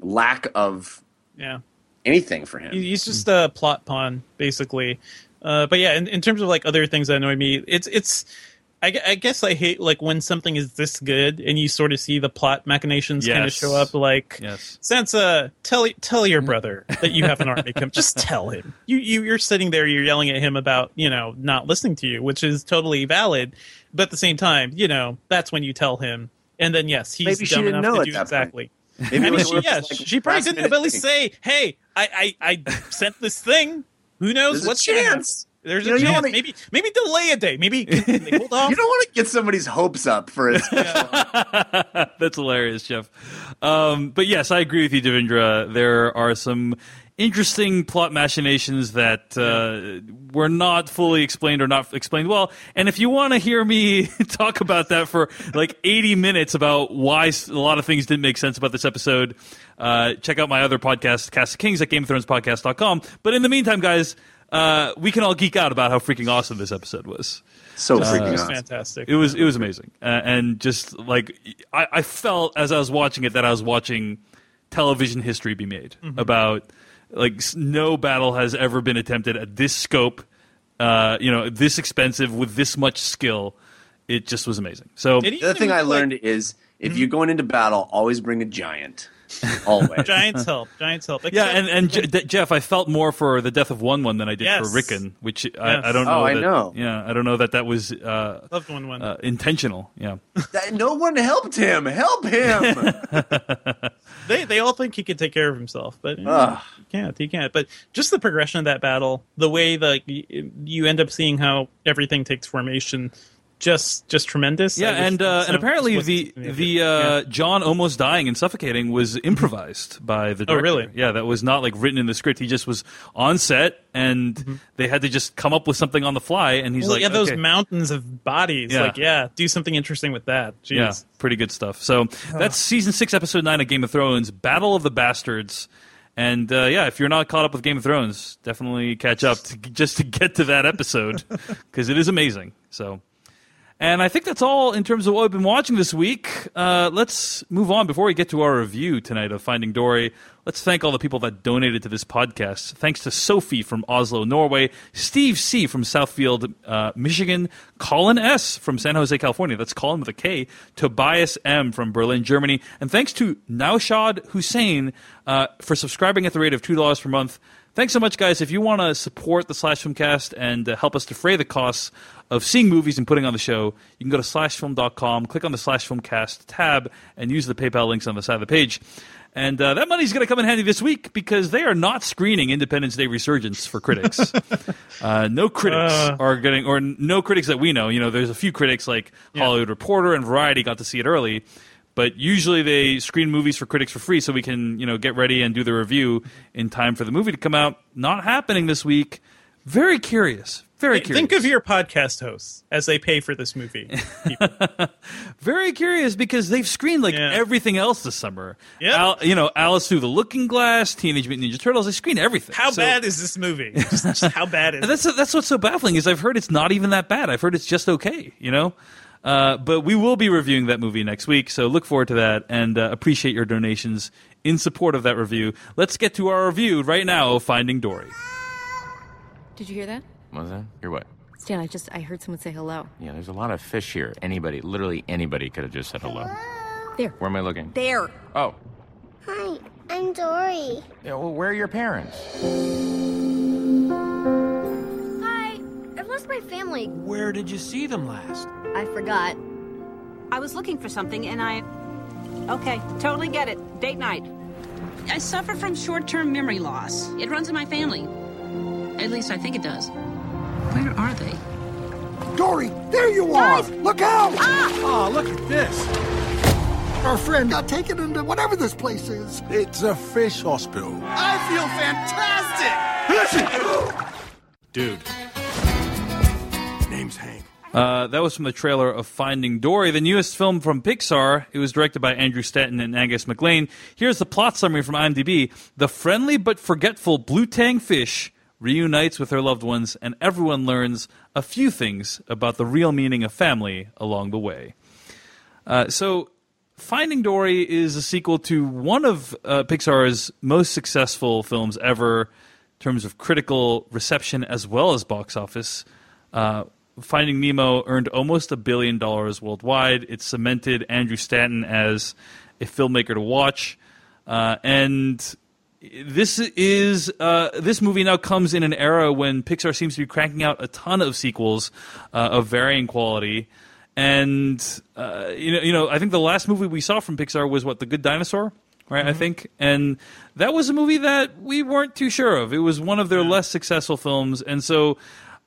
lack of
Yeah.
Anything for him.
He's just a plot pawn, basically. Uh, but yeah, in, in terms of like other things that annoy me, it's it's. I, I guess I hate like when something is this good and you sort of see the plot machinations kind of show up. Like
Yes.
Sansa, tell tell your brother that you have an army come. Just tell him. You you you're sitting there, you're yelling at him about you know not listening to you, which is totally valid. But at the same time, you know that's when you tell him. And then yes, he's
Maybe she
dumb
didn't
enough
know
to do
that point.
Exactly.
Maybe
I mean,
was
she, yeah,
like
she probably didn't
minute
at least say, "Hey, I, I, I sent this thing. Who knows
There's a
what's gonna
chance.
There's
You
a
you
chance.
wanna-
Maybe, maybe delay a day. Maybe can they hold off.
You don't want to get somebody's hopes up for it.
That's hilarious, Jeff. Um, but yes, I agree with you, Devindra. There are some interesting plot machinations that uh, were not fully explained or not explained well. And if you want to hear me talk about that for like 80 minutes about why a lot of things didn't make sense about this episode, uh, check out my other podcast, Cast of Kings, at GameOfThronespodcast.com. But in the meantime, guys, uh, we can all geek out about how freaking awesome this episode was.
So
It
freaking
was
awesome.
fantastic.
It was it was amazing, uh, and just like I, I felt as I was watching it that I was watching television history be made
Mm-hmm.
about like no battle has ever been attempted at this scope, uh, you know, this expensive with this much skill. It just was amazing. So
The other thing I
like,
learned is if you're going into battle, always bring a giant. Always.
Giants help. Giants help.
Yeah, and and Je- De- Jeff, I felt more for the death of Wun Wun than I did
Yes.
for Rickon, which
Yes.
I, I don't know.
Oh, I know.
Yeah, I don't know that that was uh,
loved Wun Wun.
uh, intentional. Yeah,
That- no one helped him. Help him.
they they all think he can take care of himself, but eh,
Ugh.
he can't. He can't. But just the progression of that battle, the way that you end up seeing how everything takes formation, just just tremendous.
yeah, and uh, and apparently the the uh,
Yeah.
Jon almost dying and suffocating was improvised by the director.
Oh, really?
Yeah, that was not like written in the script. He just was on set, and they had to just come up with something on the fly. And he's
Mm-hmm. Well,
like,
yeah, those
okay.
mountains of bodies.
Yeah.
Like, yeah, do something interesting with that. Jeez.
Yeah, pretty good stuff. So that's season six, episode nine of Game of Thrones, Battle of the Bastards. And uh, yeah, if you're not caught up with Game of Thrones, definitely catch up to, just to get to that episode because it is amazing. So, and I think that's all in terms of what we've been watching this week. Uh, let's move on before we get to our review tonight of Finding Dory. Let's thank all the people that donated to this podcast. Thanks to Sophie from Oslo, Norway, Steve C. from Southfield, uh, Michigan, Colin S. from San Jose, California. That's Colin with a K. Tobias M. from Berlin, Germany. And thanks to Naushad Hussein uh, for subscribing at the rate of $2 per month. Thanks so much, guys. If you want to support the Slash Filmcast and uh, help us defray the costs of seeing movies and putting on the show, you can go to slashfilm.com, click on the Slash Filmcast tab, and use the PayPal links on the side of the page. And uh, that money's going to come in handy this week because they are not screening Independence Day Resurgence for critics. uh, no critics
Uh.
are getting, or no critics that we know. You know, there's a few critics like Hollywood Reporter and Variety got to see it early, but usually they screen movies for critics for free so we can, you know, get ready and do the review in time for the movie to come out. Not happening this week. Very curious. Very curious.
Think of your podcast hosts as they pay for this movie.
Very curious because they've screened like
Yeah.
everything else this summer.
Yep.
Al, you know, Alice Through the Looking Glass, Teenage Mutant Ninja Turtles. They screen everything.
How
So-
bad is this movie? Just, just how bad is
And
it?
that's that's what's so baffling is I've heard it's not even that bad. I've heard it's just okay. You know. Uh, but we will be reviewing that movie next week, so look forward to that and uh, appreciate your donations in support of that review. Let's get to our review right now of Finding Dory.
Did you hear that?
Was that? Hear what?
Stan, I just I heard someone say hello.
Yeah, there's a lot of fish here. Anybody, literally anybody, could have just said hello.
There.
Where am I looking?
There.
Oh,
Hi, I'm Dory.
yeah, well, where are your parents?
Hi, I've lost my family.
Where did you see them last?
I forgot.
I was looking for something and I. Okay, totally get it. Date night. I suffer from short term memory loss. It runs in my family. At least I think it does. Where are they?
Dory, there you are! Look out! Oh, look at this. Our friend got taken into whatever this place is.
It's a fish hospital.
I feel fantastic! Listen!
Dude. Name's Hank.
Uh, that was from the trailer of Finding Dory, the newest film from Pixar. It was directed by Andrew Stanton and Angus MacLean. Here's the plot summary from IMDb. The friendly but forgetful blue tang fish reunites with her loved ones, and everyone learns a few things about the real meaning of family along the way. Uh, so, Finding Dory is a sequel to one of uh, Pixar's most successful films ever in terms of critical reception as well as box office. Uh, Finding Nemo earned almost a billion dollars worldwide. It cemented Andrew Stanton as a filmmaker to watch. Uh, and this is uh, this movie now comes in an era when Pixar seems to be cranking out a ton of sequels uh, of varying quality. And uh, you know, you know, I think the last movie we saw from Pixar was what, The Good Dinosaur, right? I think, and that was a movie that we weren't too sure of. It was one of their less successful films, and so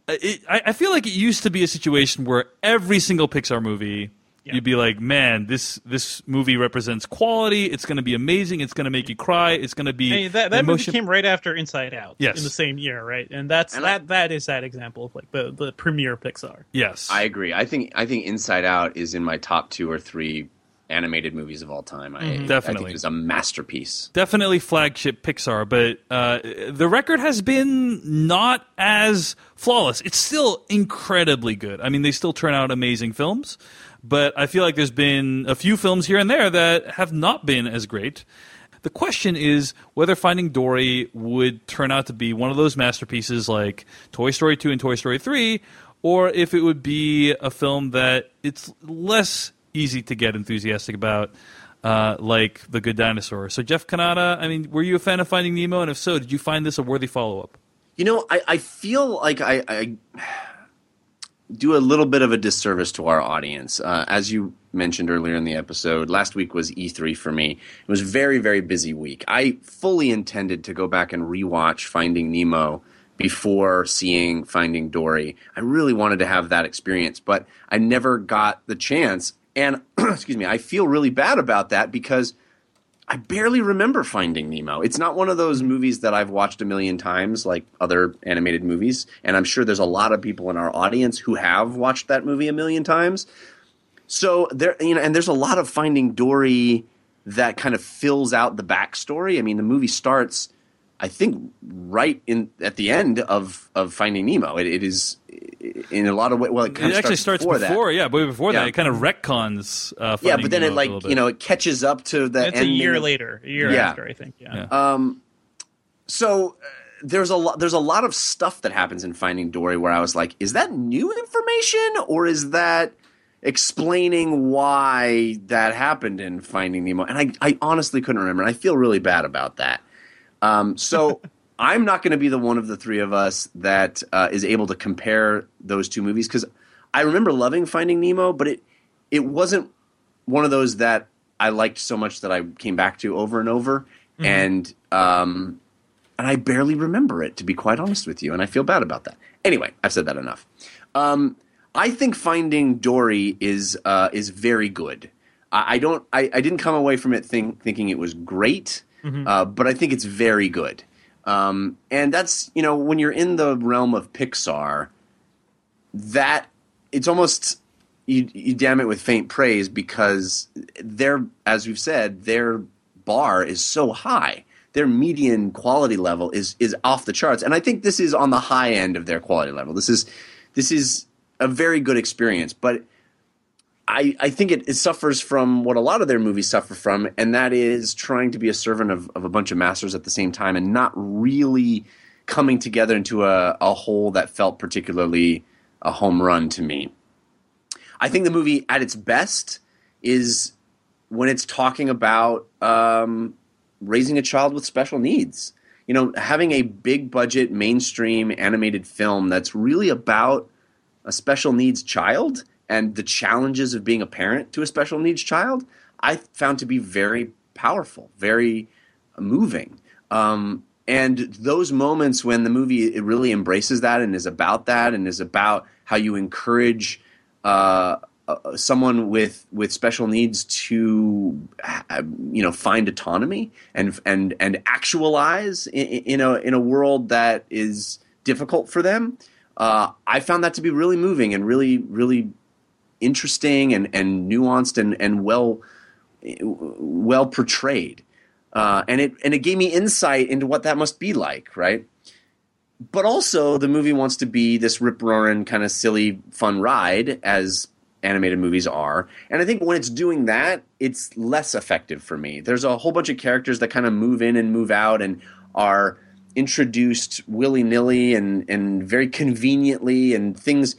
uh, it, I, I feel like it used to be a situation where every single Pixar movie. You'd be like, man, this this movie represents quality. It's going to be amazing. It's going to make you cry. It's going to be
Hey, that that
emotion-
movie came right after Inside Out.
Yes.
in the same year, right? And that's
And I-
that that is that example of like the the premier Pixar.
Yes,
I agree. I think I think Inside Out is in my top two or three animated movies of all time. I,
Mhm.
I think
Definitely.
it is a masterpiece.
Definitely flagship Pixar, but uh, the record has been not as flawless. It's still incredibly good. I mean, they still turn out amazing films, but I feel like there's been a few films here and there that have not been as great. The question is whether Finding Dory would turn out to be one of those masterpieces like Toy Story 2 and Toy Story 3, or if it would be a film that it's less easy to get enthusiastic about, uh, like The Good Dinosaur. So, Jeff Cannata, I mean, were you a fan of Finding Nemo? And if so, did you find this a worthy follow up?
You know, I, I feel like I, I do a little bit of a disservice to our audience. Uh, as you mentioned earlier in the episode, last week was E3 for me. It was very, very busy week. I fully intended to go back and rewatch Finding Nemo before seeing Finding Dory. I really wanted to have that experience, but I never got the chance. And, excuse me, I feel really bad about that because I barely remember Finding Nemo. It's not one of those movies that I've watched a million times like other animated movies, and I'm sure there's a lot of people in our audience who have watched that movie a million times. So there, you know, and there's a lot of Finding Dory that kind of fills out the backstory. I mean, the movie starts, I think, right in at the end of of Finding Nemo. It, it is in a lot of ways. Well, it, kind
It
of
actually starts
before,
before,
that.
yeah, but before
Yeah.
that, it kind of retcons. Uh,
Yeah, but then
Nemo
it like you know it catches up to the.
It's a year later, a year
Yeah.
after, I think. Yeah.
Um, so uh, there's a lot. There's a lot of stuff that happens in Finding Dory where I was like, is that new information or is that explaining why that happened in Finding Nemo? And I, I honestly couldn't remember. And I feel really bad about that. Um, so I'm not going to be the one of the three of us that uh, is able to compare those two movies because I remember loving Finding Nemo, but it it wasn't one of those that I liked so much that I came back to over and over,
Mhm.
and um, and I barely remember it to be quite honest with you, and I feel bad about that. Anyway, I've said that enough. Um, I think Finding Dory is uh, is very good. I, I don't. I, I didn't come away from it think, thinking it was great,
Mhm.
uh, but I think it's very good. Um, and that's you know when you're in the realm of Pixar, that it's almost you, you damn it with faint praise because their as we've said their bar is so high. Their median quality level is is off the charts. And i think this is on the high end of their quality level. This is this is a very good experience. But I, I think it, it suffers from what a lot of their movies suffer from, and that is trying to be a servant of, of a bunch of masters at the same time and not really coming together into a, a whole that felt particularly a home run to me. I think the movie at its best is when it's talking about um, raising a child with special needs. You know, having a big budget mainstream animated film that's really about a special needs child and the challenges of being a parent to a special needs child, I found to be very powerful, very moving. Um, and those moments when the movie it really embraces that and is about that and is about how you encourage uh, uh, someone with with special needs to you know find autonomy and and and actualize in, in a in a world that is difficult for them. Uh, I found that to be really moving and really really interesting and, and nuanced and, and well well portrayed. Uh, and it and it gave me insight into what that must be like, right? But also, the movie wants to be this rip roaring kind of silly fun ride, as animated movies are. And I think when it's doing that, it's less effective for me. There's a whole bunch of characters that kind of move in and move out and are introduced willy nilly and and very conveniently, and things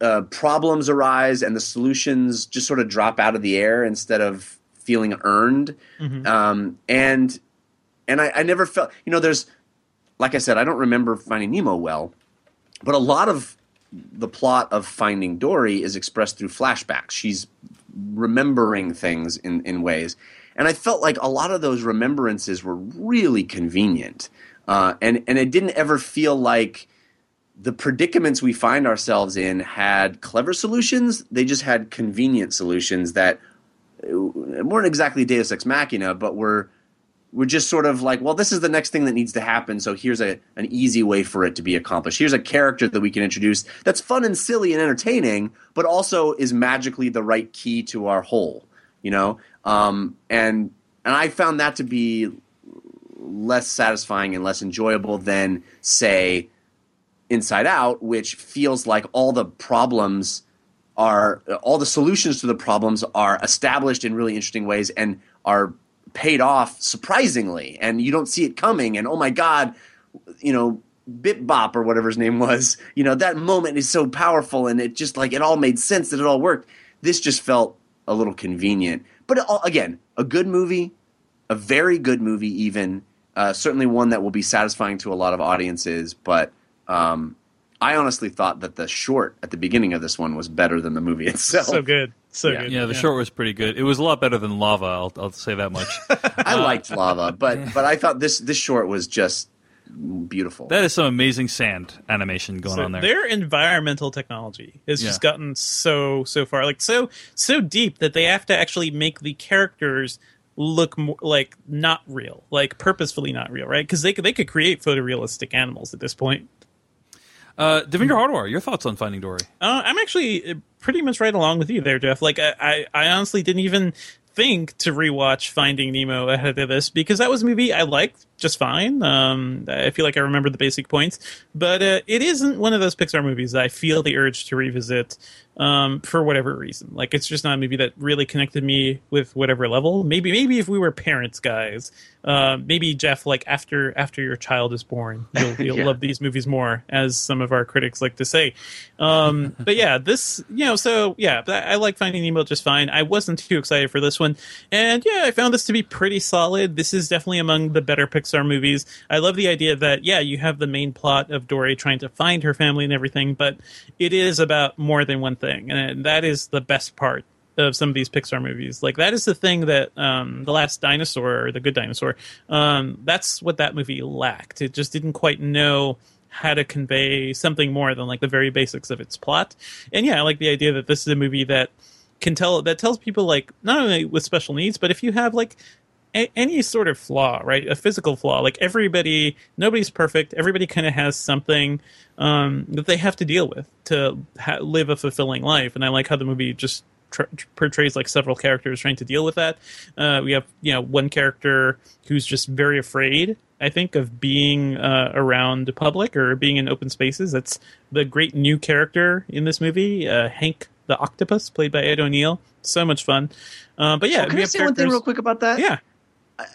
uh, problems arise and the solutions just sort of drop out of the air instead of feeling earned.
Mhm.
Um, and and I, I never felt you know there's like I said I don't remember Finding Nemo well, but a lot of the plot of Finding Dory is expressed through flashbacks. She's remembering things in in ways, and I felt like a lot of those remembrances were really convenient, uh, and and it didn't ever feel like the predicaments we find ourselves in had clever solutions. They just had convenient solutions that uh, weren't exactly Deus Ex Machina, but were were just sort of like, well, this is the next thing that needs to happen. So here's a an easy way for it to be accomplished. Here's a character that we can introduce that's fun and silly and entertaining, but also is magically the right key to our whole. you know, um, and and I found that to be less satisfying and less enjoyable than say Inside Out, which feels like all the problems are all the solutions to the problems are established in really interesting ways and are paid off surprisingly. And you don't see it coming. And oh my god you know bit bop or whatever his name was you know that moment is so powerful and it just like it all made sense that it all worked. This just felt a little convenient. But all, again a good movie a very good movie even uh, certainly one that will be satisfying to a lot of audiences but um, i honestly thought that the short at the beginning of this one was better than the movie itself
So good. So
Yeah.
good.
Yeah, the short was pretty good. It was a lot better than Lava. I'll, I'll say that much.
I liked lava, but but I thought this this short was just beautiful.
that is some amazing sand animation going
So
on there.
Their environmental technology has just gotten so so far, like so so deep that they have to actually make the characters look more like not real, like purposefully not real, right? Because they could they could create photorealistic animals at this point.
Uh, Devindra Hardawar, your thoughts on Finding Dory?
Uh, I'm actually uh, pretty much right along with you there, Jeff. Like, I, I, I honestly didn't even think to rewatch Finding Nemo ahead of this because that was a movie I liked just fine. Um, I feel like I remember the basic points, but uh, it isn't one of those Pixar movies that I feel the urge to revisit um, for whatever reason. Like, it's just not a movie that really connected me with whatever level. Maybe, maybe if we were parents, guys, uh, maybe Jeff, like after after your child is born, you'll, you'll
Yeah.
love these movies more, as some of our critics like to say. Um, but yeah, this, you know, so yeah, I, I like Finding Nemo just fine. I wasn't too excited for this one, and yeah, I found this to be pretty solid. This is definitely among the better Pixar movies. I love the idea that yeah, you have the main plot of Dory trying to find her family and everything, but it is about more than one thing, and that is the best part of some of these Pixar movies. Like that is the thing that um, the Last Dinosaur or the Good Dinosaur. Um, that's what that movie lacked. It just didn't quite know how to convey something more than like the very basics of its plot. And yeah, I like the idea that this is a movie that can tell that tells people like not only with special needs, but if you have like a- any sort of flaw, right? A physical flaw. Like everybody, nobody's perfect. Everybody kind of has something um, that they have to deal with to ha- live a fulfilling life. And I like how the movie just tr- portrays like several characters trying to deal with that. Uh, we have you know one character who's just very afraid. I think of being uh, around the public or being in open spaces. That's the great new character in this movie, uh, Hank the octopus, played by Ed O'Neill. So much fun. Uh, but yeah,
Oh, can
we
I say one thing real quick about that?
Yeah.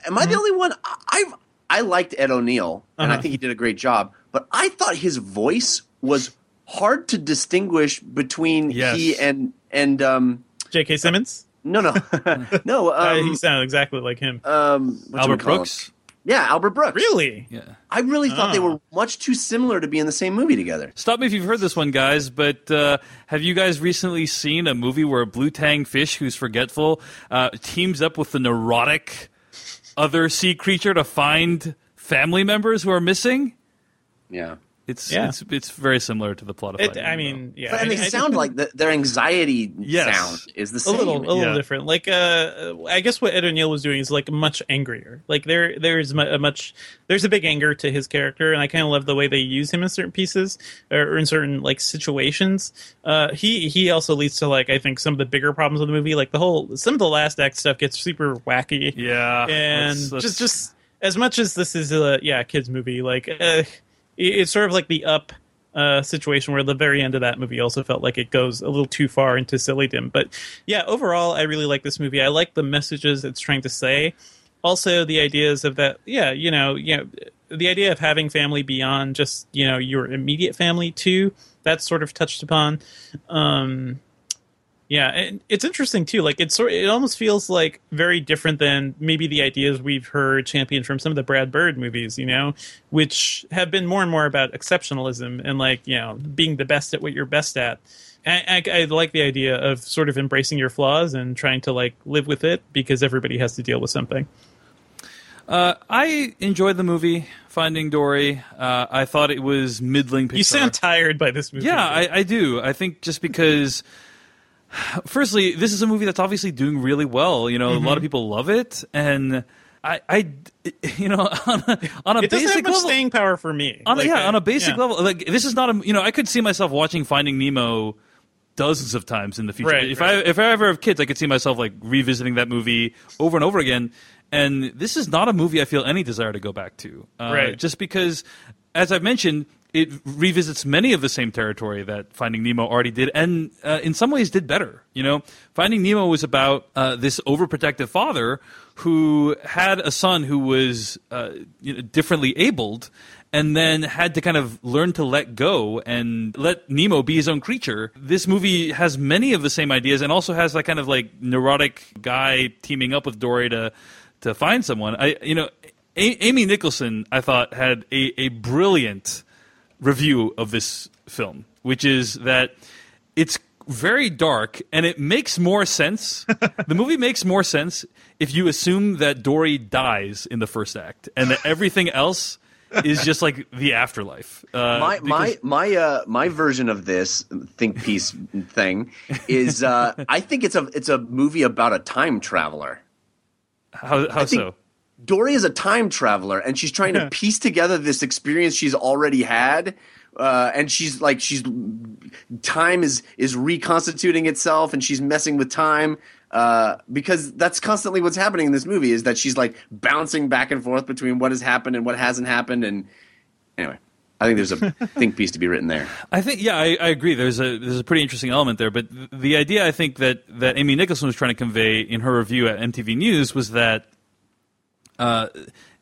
Am I the only one? I- I've liked Ed O'Neill, and I
Uh-huh.
think he did a great job. But I thought his voice was hard to distinguish between
Yes.
he and and um,
J.K. Simmons.
No, no, no.
Uh,
Um,
he sounded exactly like him.
um.
Albert Brooks?
Yeah, Albert Brooks.
Really?
Yeah.
I really thought they
Oh.
were much too similar to be in the same movie together.
Stop me if you've heard this one, guys. But uh, have you guys recently seen a movie where a blue tang fish who's forgetful uh, teams up with the neurotic other sea creature to find family members who are missing?
Yeah.
It's
Yeah.
it's it's very similar to the plot of
It,
Finding
I
Nemo.
mean, yeah,
But, and
I-
they
I
sound
think-
like the, their anxiety
Yes.
sound is the
a
same.
little, a little
Yeah.
different. Like, uh, I guess what Ed O'Neill was doing is like much angrier. Like there, there's a much, there's a big anger to his character, and I kind of love the way they use him in certain pieces or in certain like situations. Uh, he he also leads to like I think some of the bigger problems of the movie, like the whole some of the last act stuff gets super wacky.
Yeah,
and
let's- let's-
just just as much as this is a yeah kids movie, like uh, it- it's sort of like the up uh, situation where the very end of that movie also felt like it goes a little too far into sillydom. But yeah, overall, I really like this movie. I like the messages it's trying to say. Also, the ideas of that, yeah, you know, you know, the idea of having family beyond just you know your immediate family too. That's sort of touched upon. Um, yeah, and it's interesting too. Like it's sort, it almost feels like very different than maybe the ideas we've heard championed from some of the Brad Bird movies, you know, which have been more and more about exceptionalism and like you know being the best at what you're best at. I, I, I like the idea of sort of embracing your flaws and trying to like live with it because everybody has to deal with something.
Uh, I enjoyed the movie Finding Dory. Uh, I thought it was middling. Pixar.
You sound tired by this movie.
Yeah, I, I do. I think just because, firstly, this is a movie that's obviously doing really well. You know, a
Mm-hmm.
lot of people love it, and I, I you know, on a, on a
it
basic level,
staying power for me.
on a,
Like,
yeah,
uh,
on a basic
yeah.
level, like this is not a. You know, I could see myself watching Finding Nemo dozens of times in the future.
Right,
if
right.
I if I ever have kids, I could see myself like revisiting that movie over and over again. And this is not a movie I feel any desire to go back to, uh,
Right.
Just because, as I've mentioned, it revisits many of the same territory that Finding Nemo already did, and uh, in some ways did better. You know, Finding Nemo was about uh, this overprotective father who had a son who was uh, you know, differently abled, and then had to kind of learn to let go and let Nemo be his own creature. This movie has many of the same ideas, and also has that kind of like neurotic guy teaming up with Dory to to find someone. I you know. A- Amy Nicholson, I thought, had a, a brilliant review of this film, which is that it's very dark and it makes more sense. the movie makes more sense if you assume that Dory dies in the first act and that everything else is just like the afterlife. Uh,
my my
because-
my uh my version of this think piece thing is uh I think it's a it's a movie about a time traveler.
how how
I think
so?
Dory is a time traveler and she's trying to piece together this experience she's already had. Uh, and she's like she's time is is reconstituting itself and she's messing with time uh, because that's constantly what's happening in this movie is that she's like bouncing back and forth between what has happened and what hasn't happened and anyway I think there's a think piece to be written there.
I think yeah, I, I agree. There's a there's a pretty interesting element there, but th- the idea I think that that Amy Nicholson was trying to convey in her review at MTV News was that uh,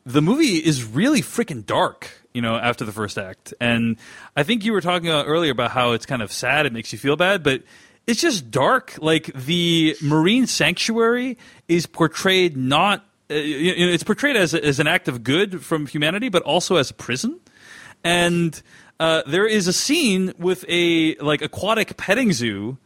the movie is really freaking dark. You know, after the first act, and I think you were talking about earlier about how it's kind of sad. It makes you feel bad, but it's just dark. Like the marine sanctuary is portrayed not. Uh, you know, it's portrayed as as an act of good from humanity, but also as a prison and uh, there is a scene with a like aquatic petting zoo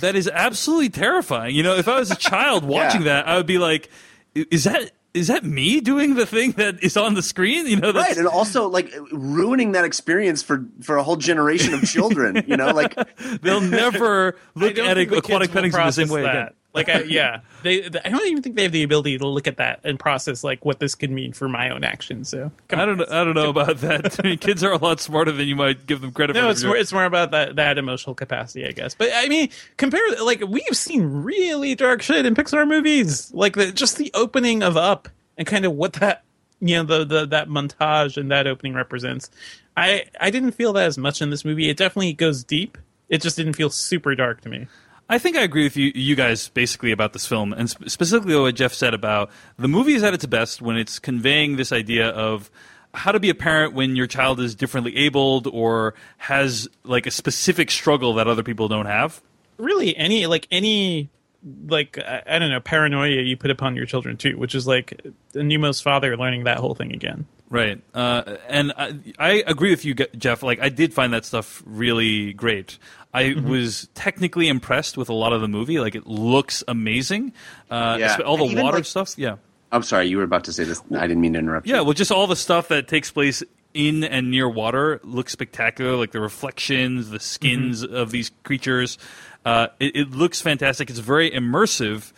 that is absolutely terrifying. You know, if I was a child watching that, I would be like, "Is that is that me doing the thing that is on the screen?" You know, that's,
right, and also like ruining that experience for for a whole generation of children. You know, like
they'll never look at aquatic
kids
petting the same way
that.
again.
Like, I, yeah, they, they- I don't even think they have the ability to look at that and process like what this could mean for my own actions. So,
I don't know. I don't know about that. I mean, kids are a lot smarter than you might give them credit for.
No, it's more, it's more about that, that emotional capacity, I guess. But I mean, compare like we've seen really dark shit in Pixar movies, like the, just the opening of Up and kind of what that you know the, the that montage and that opening represents. I I didn't feel that as much in this movie. It definitely goes deep. It just didn't feel super dark to me.
I think I agree with you, you guys basically about this film, and sp- specifically what Jeff said about the movie is at its best when it's conveying this idea of how to be a parent when your child is differently abled or has like a specific struggle that other people don't have.
really any like any like I, I don't know paranoia you put upon your children too, which is like the Nemo's father learning that whole thing again.
Right, uh, and I, I agree with you, Jeff. Like, I did find that stuff really great. I
Mm-hmm.
was technically impressed with a lot of the movie. Like, it looks amazing. Uh,
Yeah.
all the water
like-
stuff. Yeah,
I'm sorry, you were about to say this. I didn't mean to interrupt. you.
Yeah, well, just all the stuff that takes place in and near water looks spectacular. Like the reflections, the skins
Mm-hmm.
of these creatures. Uh, it, it looks fantastic. It's very immersive.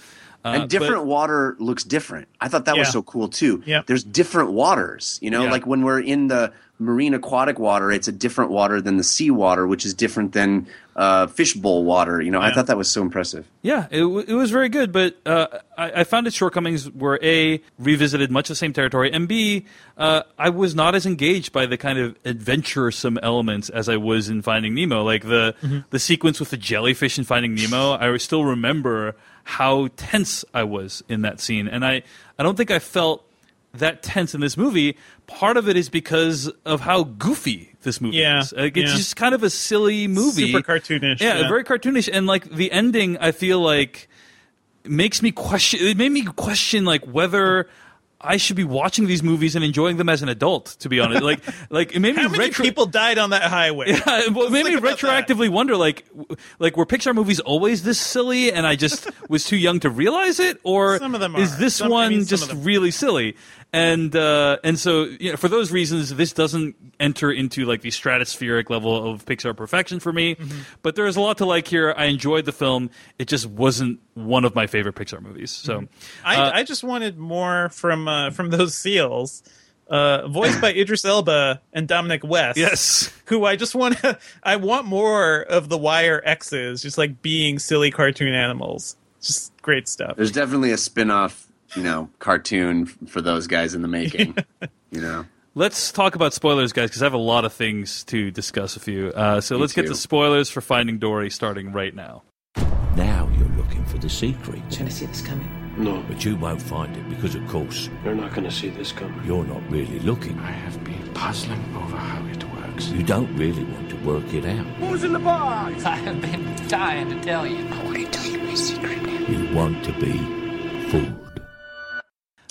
Uh,
and different
but-
water looks different. I thought that was so cool too.
Yep.
There's different waters. You know,
Yeah.
like when we're in the marine aquatic water, it's a different water than the sea water, which is different than uh, fishbowl water. You know, I thought that was so impressive.
Yeah, it, w- it was very good, but uh, I, I found its shortcomings were a revisited much the same territory, and b uh, I was not as engaged by the kind of adventuresome elements as I was in Finding Nemo. Like the the sequence with the jellyfish in Finding Nemo, I still remember how tense I was in that scene, and I I don't think I felt that tense in this movie. Part of it is because of how goofy this movie
Yeah,
is. Like, it's
yeah.
just kind of a silly movie,
Super cartoonish,
Yeah,
yeah.
very cartoonish, and like the ending, I feel like makes me question. It made me question like whether. I should be watching these movies and enjoying them as an adult. To be honest, like, like it made me
How many
retro-
people died on that highway?
yeah, well, it made me
about that.
retroactively wonder, like, w- like were Pixar movies always this silly, and I just was too young to realize it, or
Some of them are.
is this
Some- I
one
mean,
just really silly? And uh, and so you know, for those reasons, this doesn't enter into like the stratospheric level of Pixar perfection for me.
Mm-hmm.
But there is a lot to like here. I enjoyed the film. It just wasn't one of my favorite Pixar movies. So
I,
uh,
I just wanted more from uh, from those seals. uh, voiced by Idris Elba and Dominic West.
Yes.
who I just want to. I want more of the Wire X's, just like being silly cartoon animals. Just great stuff.
There's definitely a spin-off, you know, cartoon for those guys in the making. you know.
Let's talk about spoilers, guys, because I have a lot of things to discuss with you. Uh, so
Me
let's get
too.
to spoilers for Finding Dory starting right now.
Now you're looking for the secret.
You're gonna see this coming.
No. But you won't find it because, of course,
You're not gonna see this coming.
you're not really looking.
I have been puzzling over how it works.
You don't really want to work it out.
Who's in the box? I have been dying to tell you. I want to tell you my secret now.
You want to be fooled.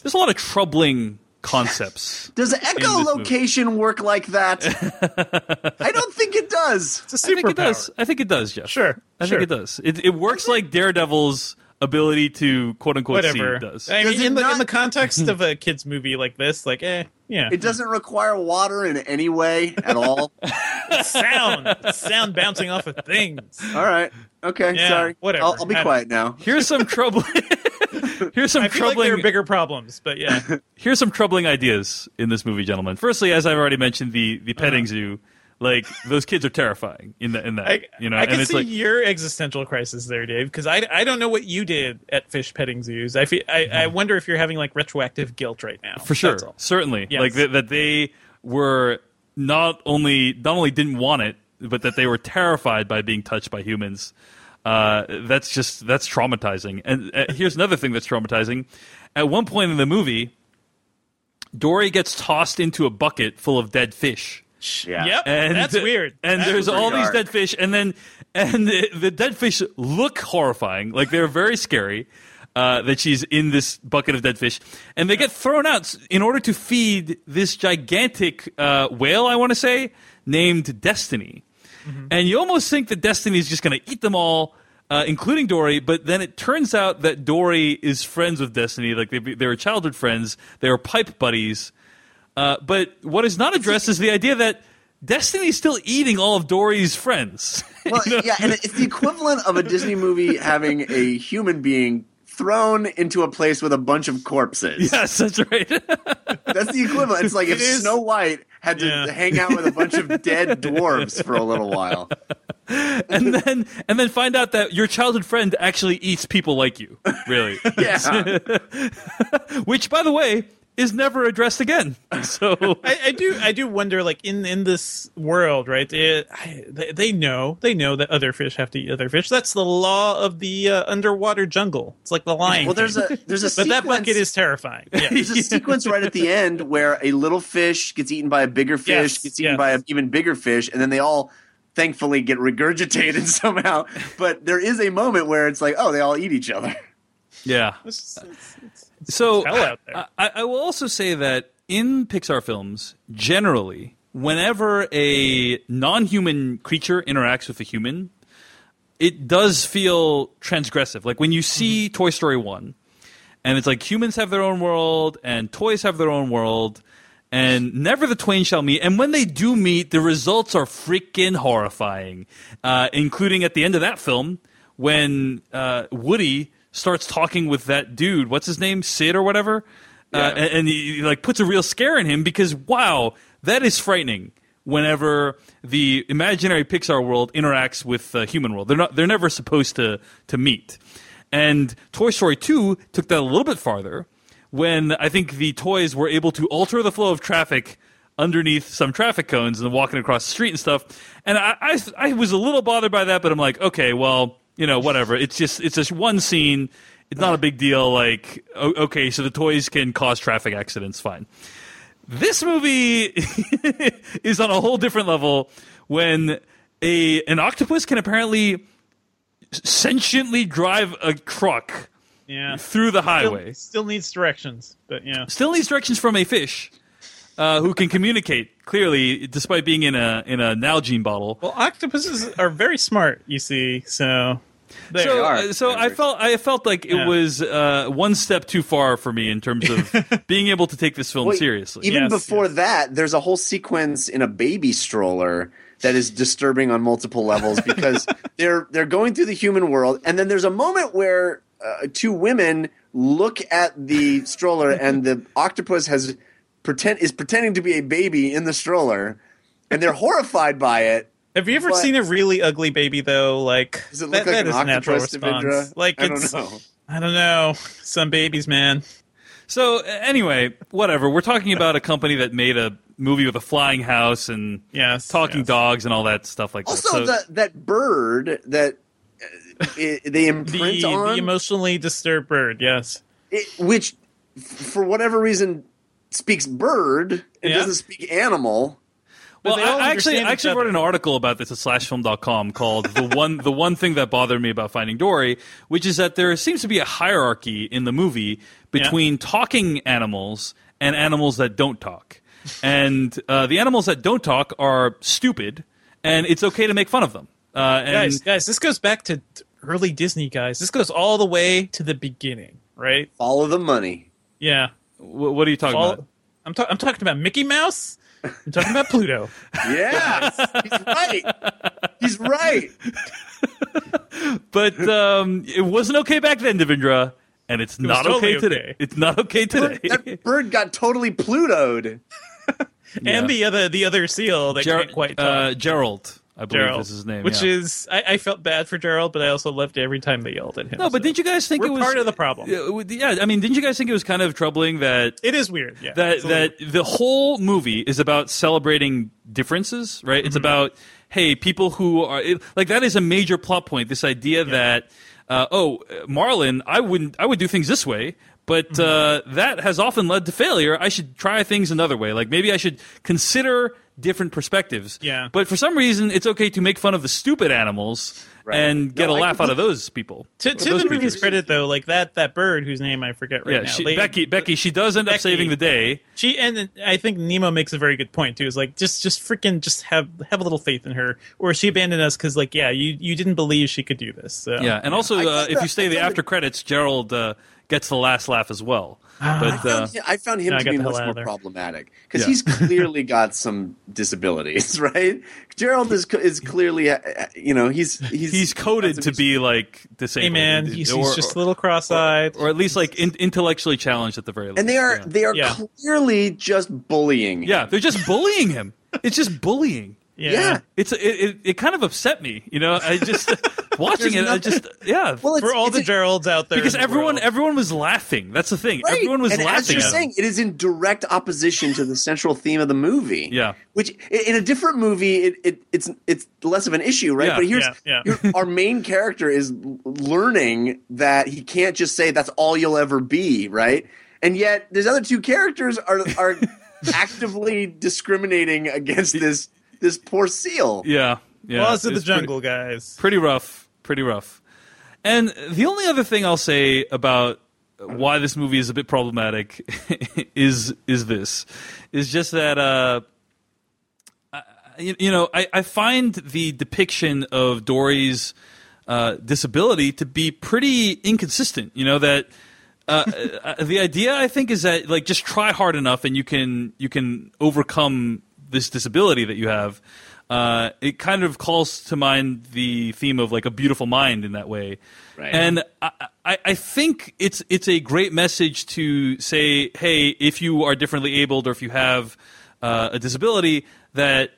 There's a lot of troubling concepts.
Does
in this movie.
echolocation work like that? I don't think it does.
It's a
I think it does. I think it does, Jeff.
Sure,
I
sure.
think it does. It, it works like Daredevil's ability to quote unquote
Whatever.
see does.
I mean,
it
in the, in the context of a kids movie like this, like, eh, yeah.
It doesn't require water in any way at all.
sound, sound bouncing off of things.
all right. Okay.
Yeah,
sorry.
whatever.
I'll, I'll be
I-
quiet now.
Here's some trouble. Here's some
I like
troubling.
there are bigger problems, but yeah.
here's some troubling ideas in this movie, gentlemen. Firstly, as I've already mentioned, the the petting zoo. Like those kids are terrifying in the in that.
I,
you know,
I
and
can
it's
see
like
your existential crisis there, Dave, because I, I don't know what you did at fish petting zoos. I feel, I, I wonder if you're having like retroactive guilt right now.
Mm-hmm. for sure, certainly,
Yes.
like that, that they were not only not only didn't want it, but that they were terrified by being touched by humans. Uh, that's just that's traumatizing. And uh, here's another thing that's traumatizing. At one point in the movie, Dory gets tossed into a bucket full of dead fish.
Yeah.
Yep,
And
that's weird.
And
That's
there's all
pretty
these
dark.
dead fish, and then and the, the dead fish look horrifying, like they're very scary. Uh, that she's in this bucket of dead fish, and they get thrown out in order to feed this gigantic uh, whale. I want to say named Destiny,
Mm-hmm.
and you almost think that Destiny is just going to eat them all. Uh, including Dory, but then it turns out that Dory is friends with Destiny. Like they, they were childhood friends, they were pipe buddies, uh, but what is not addressed is the idea that Destiny's still eating all of Dory's friends.
Well, yeah, and it's the equivalent of a Disney movie having a human being thrown into a place with a bunch of corpses.
yes, that's right.
That's the equivalent. It's like if
It is-
Snow White had to
Yeah.
hang out with a bunch of dead dwarves for a little while.
and then and then find out that your childhood friend actually eats people like you. Really.
Yeah.
Which by the way is never addressed again. So
I, I do I do wonder like in in this world right it, I, they, they know they know that other fish have to eat other fish that's the law of the uh, underwater jungle it's like the lion
Well, there's
King.
a there's a
but that bucket is terrifying yeah.
There's a sequence right at the end where a little fish gets eaten by a bigger fish,
Yes,
gets eaten
yes.
by an even bigger fish, and then they all thankfully get regurgitated somehow. But there is a moment where it's like, oh, they all eat each other.
yeah.
It's- it's- it's-
So
hell out there.
I, I will also say that in Pixar films, generally, whenever a non-human creature interacts with a human, it does feel transgressive. Like when you see
Mm-hmm.
Toy Story one, and it's like humans have their own world and toys have their own world. And never the twain shall meet. And when they do meet, the results are freaking horrifying, uh, including at the end of that film when uh, Woody starts talking with that dude. What's his name? Sid or whatever. Uh, and, and he, he, like puts a real scare in him because wow, that is frightening. Whenever the imaginary Pixar world interacts with the human world, they're not. They're never supposed to to meet. And Toy Story 2 took that a little bit farther when I think the toys were able to alter the flow of traffic underneath some traffic cones and walking across the street and stuff. And I, I, I was a little bothered by that, but I'm like, okay, well, you know, whatever. It's just it's just one scene. It's not a big deal. Like, okay, so the toys can cause traffic accidents. Fine. This movie is on a whole different level when a an octopus can apparently sentiently drive a truck
yeah
through the
still,
highway.
still needs directions but yeah
Still needs directions from a fish uh, who can communicate clearly, despite being in a in a Nalgene bottle.
well octopuses are very smart you see so they
so,
are
uh, so I felt I felt like it
Yeah.
was uh, one step too far for me in terms of being able to take this film
Well,
seriously.
Even
Yes,
before that, there's a whole sequence in a baby stroller that is disturbing on multiple levels because they're they're going through the human world, and then there's a moment where uh, two women look at the stroller, and the octopus has pretend is pretending to be a baby in the stroller, and they're horrified by it.
Have you ever
But-
seen a really ugly baby though? Like
Does it
that,
like
that
an
is a natural response. Like
I don't
it's
know.
I don't know. Some babies, man.
So anyway, whatever. We're talking about a company that made a movie with a flying house and
Yes,
talking
yes.
dogs and all that stuff like
Also,
that. So,
that that bird that uh, they imprint
The,
on,
the emotionally disturbed bird. Yes.
it, which f- for whatever reason speaks bird and
Yeah.
doesn't speak animal.
Well, I, I actually, I
each
actually wrote an article about this at slashfilm.com called the one the one thing that bothered me about Finding Dory, which is that there seems to be a hierarchy in the movie between talking animals and animals that don't talk. And uh, the animals that don't talk are stupid, and it's okay to make fun of them. Uh, and
guys, guys, this goes back to early Disney, guys. This goes all the way to the beginning, right?
Follow the money.
Yeah.
wh- what are you talking
All-
about?
I'm, ta- I'm talking about Mickey Mouse. I'm talking about Pluto.
Yeah, he's right. He's right.
But um, it wasn't okay back then, Devindra, and it's not
totally
okay today.
okay.
It's not okay today.
That bird got totally Plutoed.
Yeah.
And the other the other seal that
Ger-
can't quite talk.
uh, Gerald, I believe
Gerald,
is his name.
which
yeah.
is I, I felt bad for Gerald, but I also loved every time they yelled at him.
no, but
so.
didn't you guys think
We're
it was
part of the problem.
Yeah, Yeah, I mean, didn't you guys think it was kind of troubling that
It is weird. Yeah,
that
It's a little-
that the whole movie is about celebrating differences, right?
Mm-hmm.
It's about hey, people who are it, like that is a major plot point. This idea that uh, oh, Marlin, I wouldn't, I would do things this way. But
Mm-hmm.
uh, that has often led to failure. I should try things another way. Like maybe I should consider different perspectives.
Yeah.
But for some reason, it's okay to make fun of the stupid animals and get
No,
a
I
laugh out of those people.
to, to
those
the movie's credit, though, like that that bird whose name I forget right
yeah,
now.
she,
they-
Becky, Becky, she does end up saving the day.
She and I think Nemo makes a very good point too. Is like just just freaking just have have a little faith in her, or she abandoned us because like yeah, you you didn't believe she could do this. So.
Yeah, and also uh, if you stay the after credits, Gerald uh, gets the last laugh as well. But uh,
I found him
No, I
to
got
be much more problematic because
Yeah.
he's clearly got some disabilities, right? Gerald is is clearly, uh, you know, he's he's
he's coded to be like disabled.
Hey man, he's,
or,
he's just a little cross-eyed.
or at least like in, intellectually challenged at the very least.
and they are
yeah.
they are
Yeah.
clearly just bullying.
Yeah, they're just bullying him. It's just bullying.
Yeah.
yeah.
It's it, it, it kind of upset me, you know. I just watching it.
There's
I just yeah.
Well,
For all the
a-
Geralds out there,
because
the
everyone
world.
everyone was laughing. That's the thing.
Right.
Everyone was
and
laughing.
As you're saying, it is in direct opposition to the central theme of the movie.
Yeah.
Which in a different movie, it, it it's it's less of an issue, right?
Yeah,
but here's
yeah.
here- our main character is learning that he can't just say that's all you'll ever be, right? And yet, these other two characters are are actively discriminating against this this poor seal.
Yeah, yeah.
Laws of the
It's pretty-
jungle, guys.
pretty rough pretty rough and the only other thing i'll say about why this movie is a bit problematic is is this is just that uh I- you, you know I, I find the depiction of dory's uh, disability to be pretty inconsistent you know that uh, uh, the idea I think is that like just try hard enough and you can you can overcome this disability that you have. Uh, it kind of calls to mind the theme of like a beautiful mind in that way,
Right.
and I, I, I think it's it's a great message to say, hey, if you are differently abled or if you have uh, a disability, that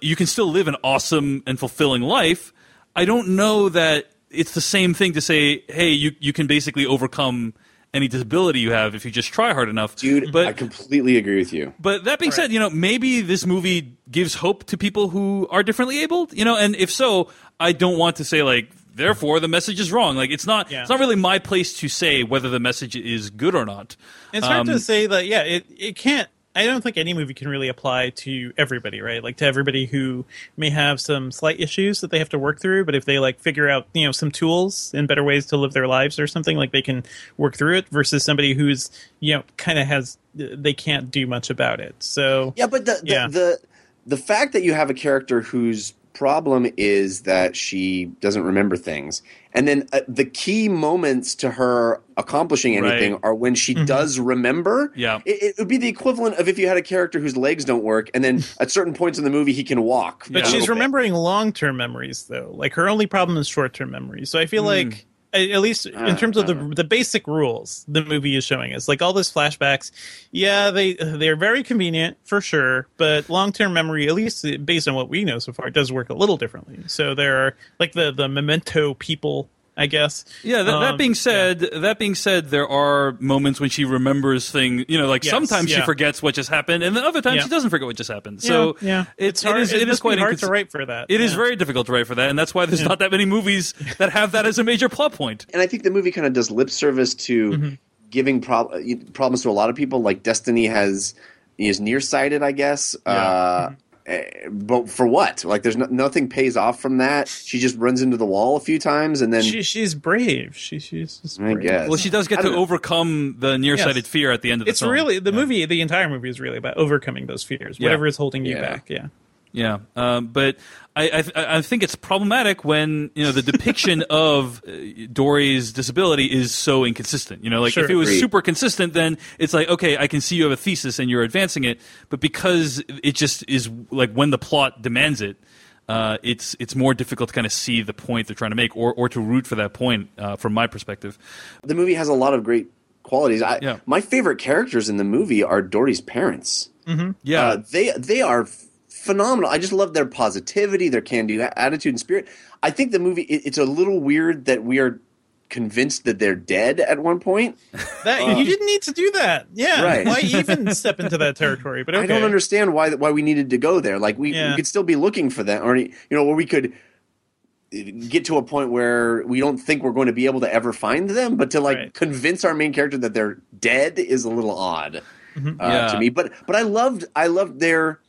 you can still live an awesome and fulfilling life. I don't know that it's the same thing to say, hey, you you can basically overcome any disability you have if you just try hard enough.
Dude,
but
I completely agree with you.
but that being said, you know, maybe this movie gives hope to people who are differently abled, you know, and if so, I don't want to say like therefore the message is wrong. Like it's not
Yeah.
it's not really my place to say whether the message is good or not.
It's hard
Um,
to say that. Yeah, it it can't. I don't think any movie can really apply to everybody, right? Like to everybody who may have some slight issues that they have to work through, but if they like figure out, you know, some tools and better ways to live their lives or something, like they can work through it versus somebody who's, you know, kind of has they can't do much about it. So
Yeah, but the the,
Yeah.
the the fact that you have a character whose problem is that she doesn't remember things, and then uh, the key moments to her accomplishing anything
Right.
are when she does remember.
Yeah.
it, it would be the equivalent of if you had a character whose legs don't work, and then at certain points in the movie he can walk.
But
a
she's remembering long term memories though. Like her only problem is short term memories. So I feel
Hmm.
like a- at least in terms of the the basic rules the movie is showing us. Like all those flashbacks yeah they they're very convenient for sure but long-term memory at least based on what we know so far does work a little differently. So there are like the the memento people i guess
Yeah, that, that
Um,
being said, that being said, there are moments when she remembers things. You know, like
Yes,
sometimes she forgets what just happened, and then other times
Yeah.
she doesn't forget what just happened. So
yeah.
it's,
It's hard-
it is
it
it is quite
hard
incons-
to write for that.
It is
Yeah.
very difficult to write for that, and that's why there's not that many movies that have that as a major plot point.
and I think the movie kind of does lip service to
Mm-hmm.
giving prob- problems to a lot of people. Like Destiny has is nearsighted, I guess. Uh, eh, but for what? Like, there's no, nothing pays off from that. She just runs into the wall a few times, and then
she, she's brave she, she's just
I
brave.
guess.
Well, she does get to
know.
overcome the nearsighted
Yes.
fear at the end of the
it's
film.
really the movie the entire movie is really about overcoming those fears
Yeah.
whatever is holding you
Yeah.
back yeah
Yeah, um, but I, I I think it's problematic when you know the depiction of uh, Dory's disability is so inconsistent. You know, like
Sure.
if it was
Agreed.
super consistent, then it's like okay, I can see you have a thesis and you're advancing it. But because it just is like when the plot demands it, uh, it's it's more difficult to kind of see the point they're trying to make or or to root for that point uh, from my perspective.
the movie has a lot of great qualities. I,
Yeah.
My favorite characters in the movie are Dory's parents.
Yeah,
Uh, they they are f- phenomenal. I just love their positivity, their can-do attitude and spirit. I think the movie it, it's a little weird that we are convinced that they're dead at one point.
that you didn't need to do that yeah
Right.
why even step into that territory but okay.
I don't understand why why we needed to go there. Like we,
Yeah.
we could still be looking for them, or you know, or we could get to a point where we don't think we're going to be able to ever find them, but to like
Right.
convince our main character that they're dead is a little odd uh,
Yeah.
to me. But but I loved I loved their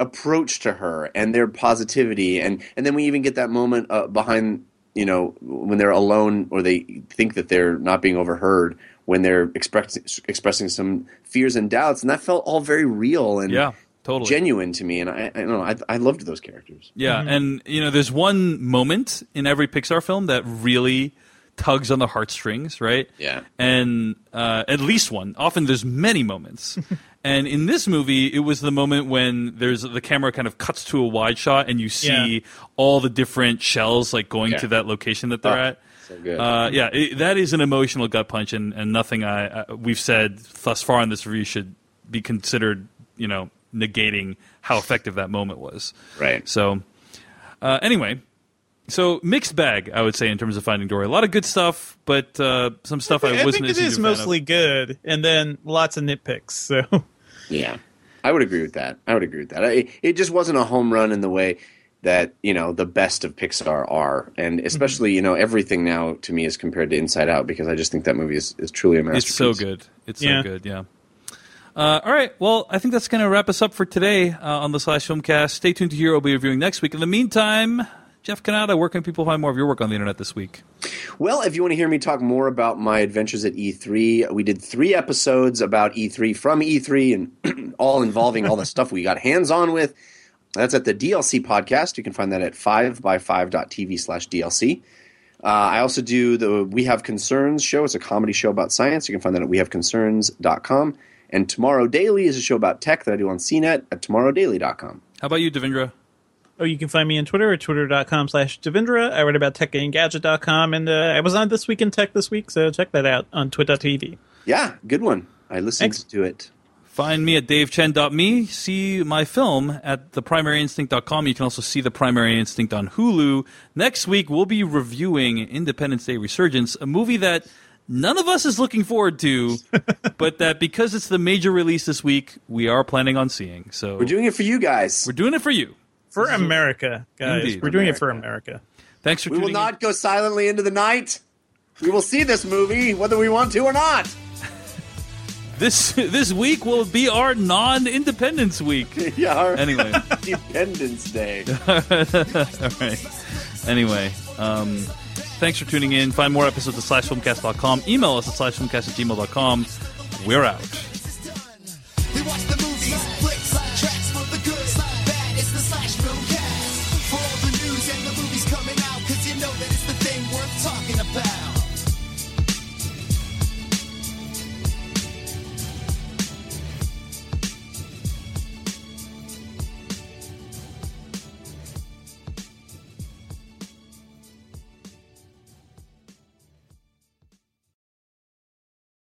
approach to her and their positivity, and and then we even get that moment uh, behind you know when they're alone or they think that they're not being overheard when they're expressing expressing some fears and doubts, and that felt all very real and
yeah, totally.
genuine to me, and I, I don't know I, I loved those characters.
Yeah, and you know, there's one moment in every Pixar film that really tugs on the heartstrings, right?
Yeah.
And uh, at least one. Often there's many moments. and in this movie, it was the moment when there's the camera kind of cuts to a wide shot and you see
Yeah.
all the different shells like going
Yeah.
to that location that they're
Oh,
at.
so good.
Uh, yeah, it, that is an emotional gut punch, and, and nothing I, I we've said thus far in this review should be considered, you know, negating how effective that moment was.
Right.
So, uh, anyway, so mixed bag, I would say, in terms of Finding Dory. A lot of good stuff, but uh, some stuff I,
I
wasn't.
I
think
it is
a fan of.
mostly good, and then lots of nitpicks. So
Yeah, I would agree with that. I would agree with that. I, it just wasn't a home run in the way that you know the best of Pixar are, and especially you know everything now to me is compared to Inside Out because I just think that movie is, is truly a masterpiece.
It's so good. It's
Yeah.
so good. Yeah. Uh, all right. Well, I think that's going to wrap us up for today uh, on the Slash Filmcast. Stay tuned to hear. what we'll be reviewing next week. In the meantime, Jeff Cannata, where can people find more of your work on the internet this week?
Well, if you want to hear me talk more about my adventures at E3, we did three episodes about E3 from E3 and all involving all the stuff we got hands on with. That's at the DLC podcast. You can find that at 5by5.tv slash DLC. Uh, I also do the We Have Concerns show. It's a comedy show about science. You can find that at wehaveconcerns.com. And Tomorrow Daily is a show about tech that I do on CNET at tomorrowdaily.com.
How about you, Devindra?
Oh, you can find me on Twitter at twitter.com slash Devindra. I write about tech at Engadget.com, and uh, I was on This Week in Tech this week, so check that out on twit.tv.
Yeah, good one. I listened
Thanks.
to it.
Find me at davechen.me. See my film at theprimaryinstinct.com. You can also see The Primary Instinct on Hulu. Next week, we'll be reviewing Independence Day Resurgence, a movie that none of us is looking forward to, but that because it's the major release this week, we are planning on seeing. So
We're doing it for you guys.
we're doing it for you.
For America, guys.
Indeed.
We're doing it for America.
Thanks for
We will
tuning in.
not go silently into the night. We will see this movie whether we want to or not.
This this week will be our non-independence week.
yeah. our
Anyway.
Independence Day.
All right. Anyway, um, thanks for tuning in. Find more episodes at slashfilmcast.com. Email us at slashfilmcast at gmail.com. We're out.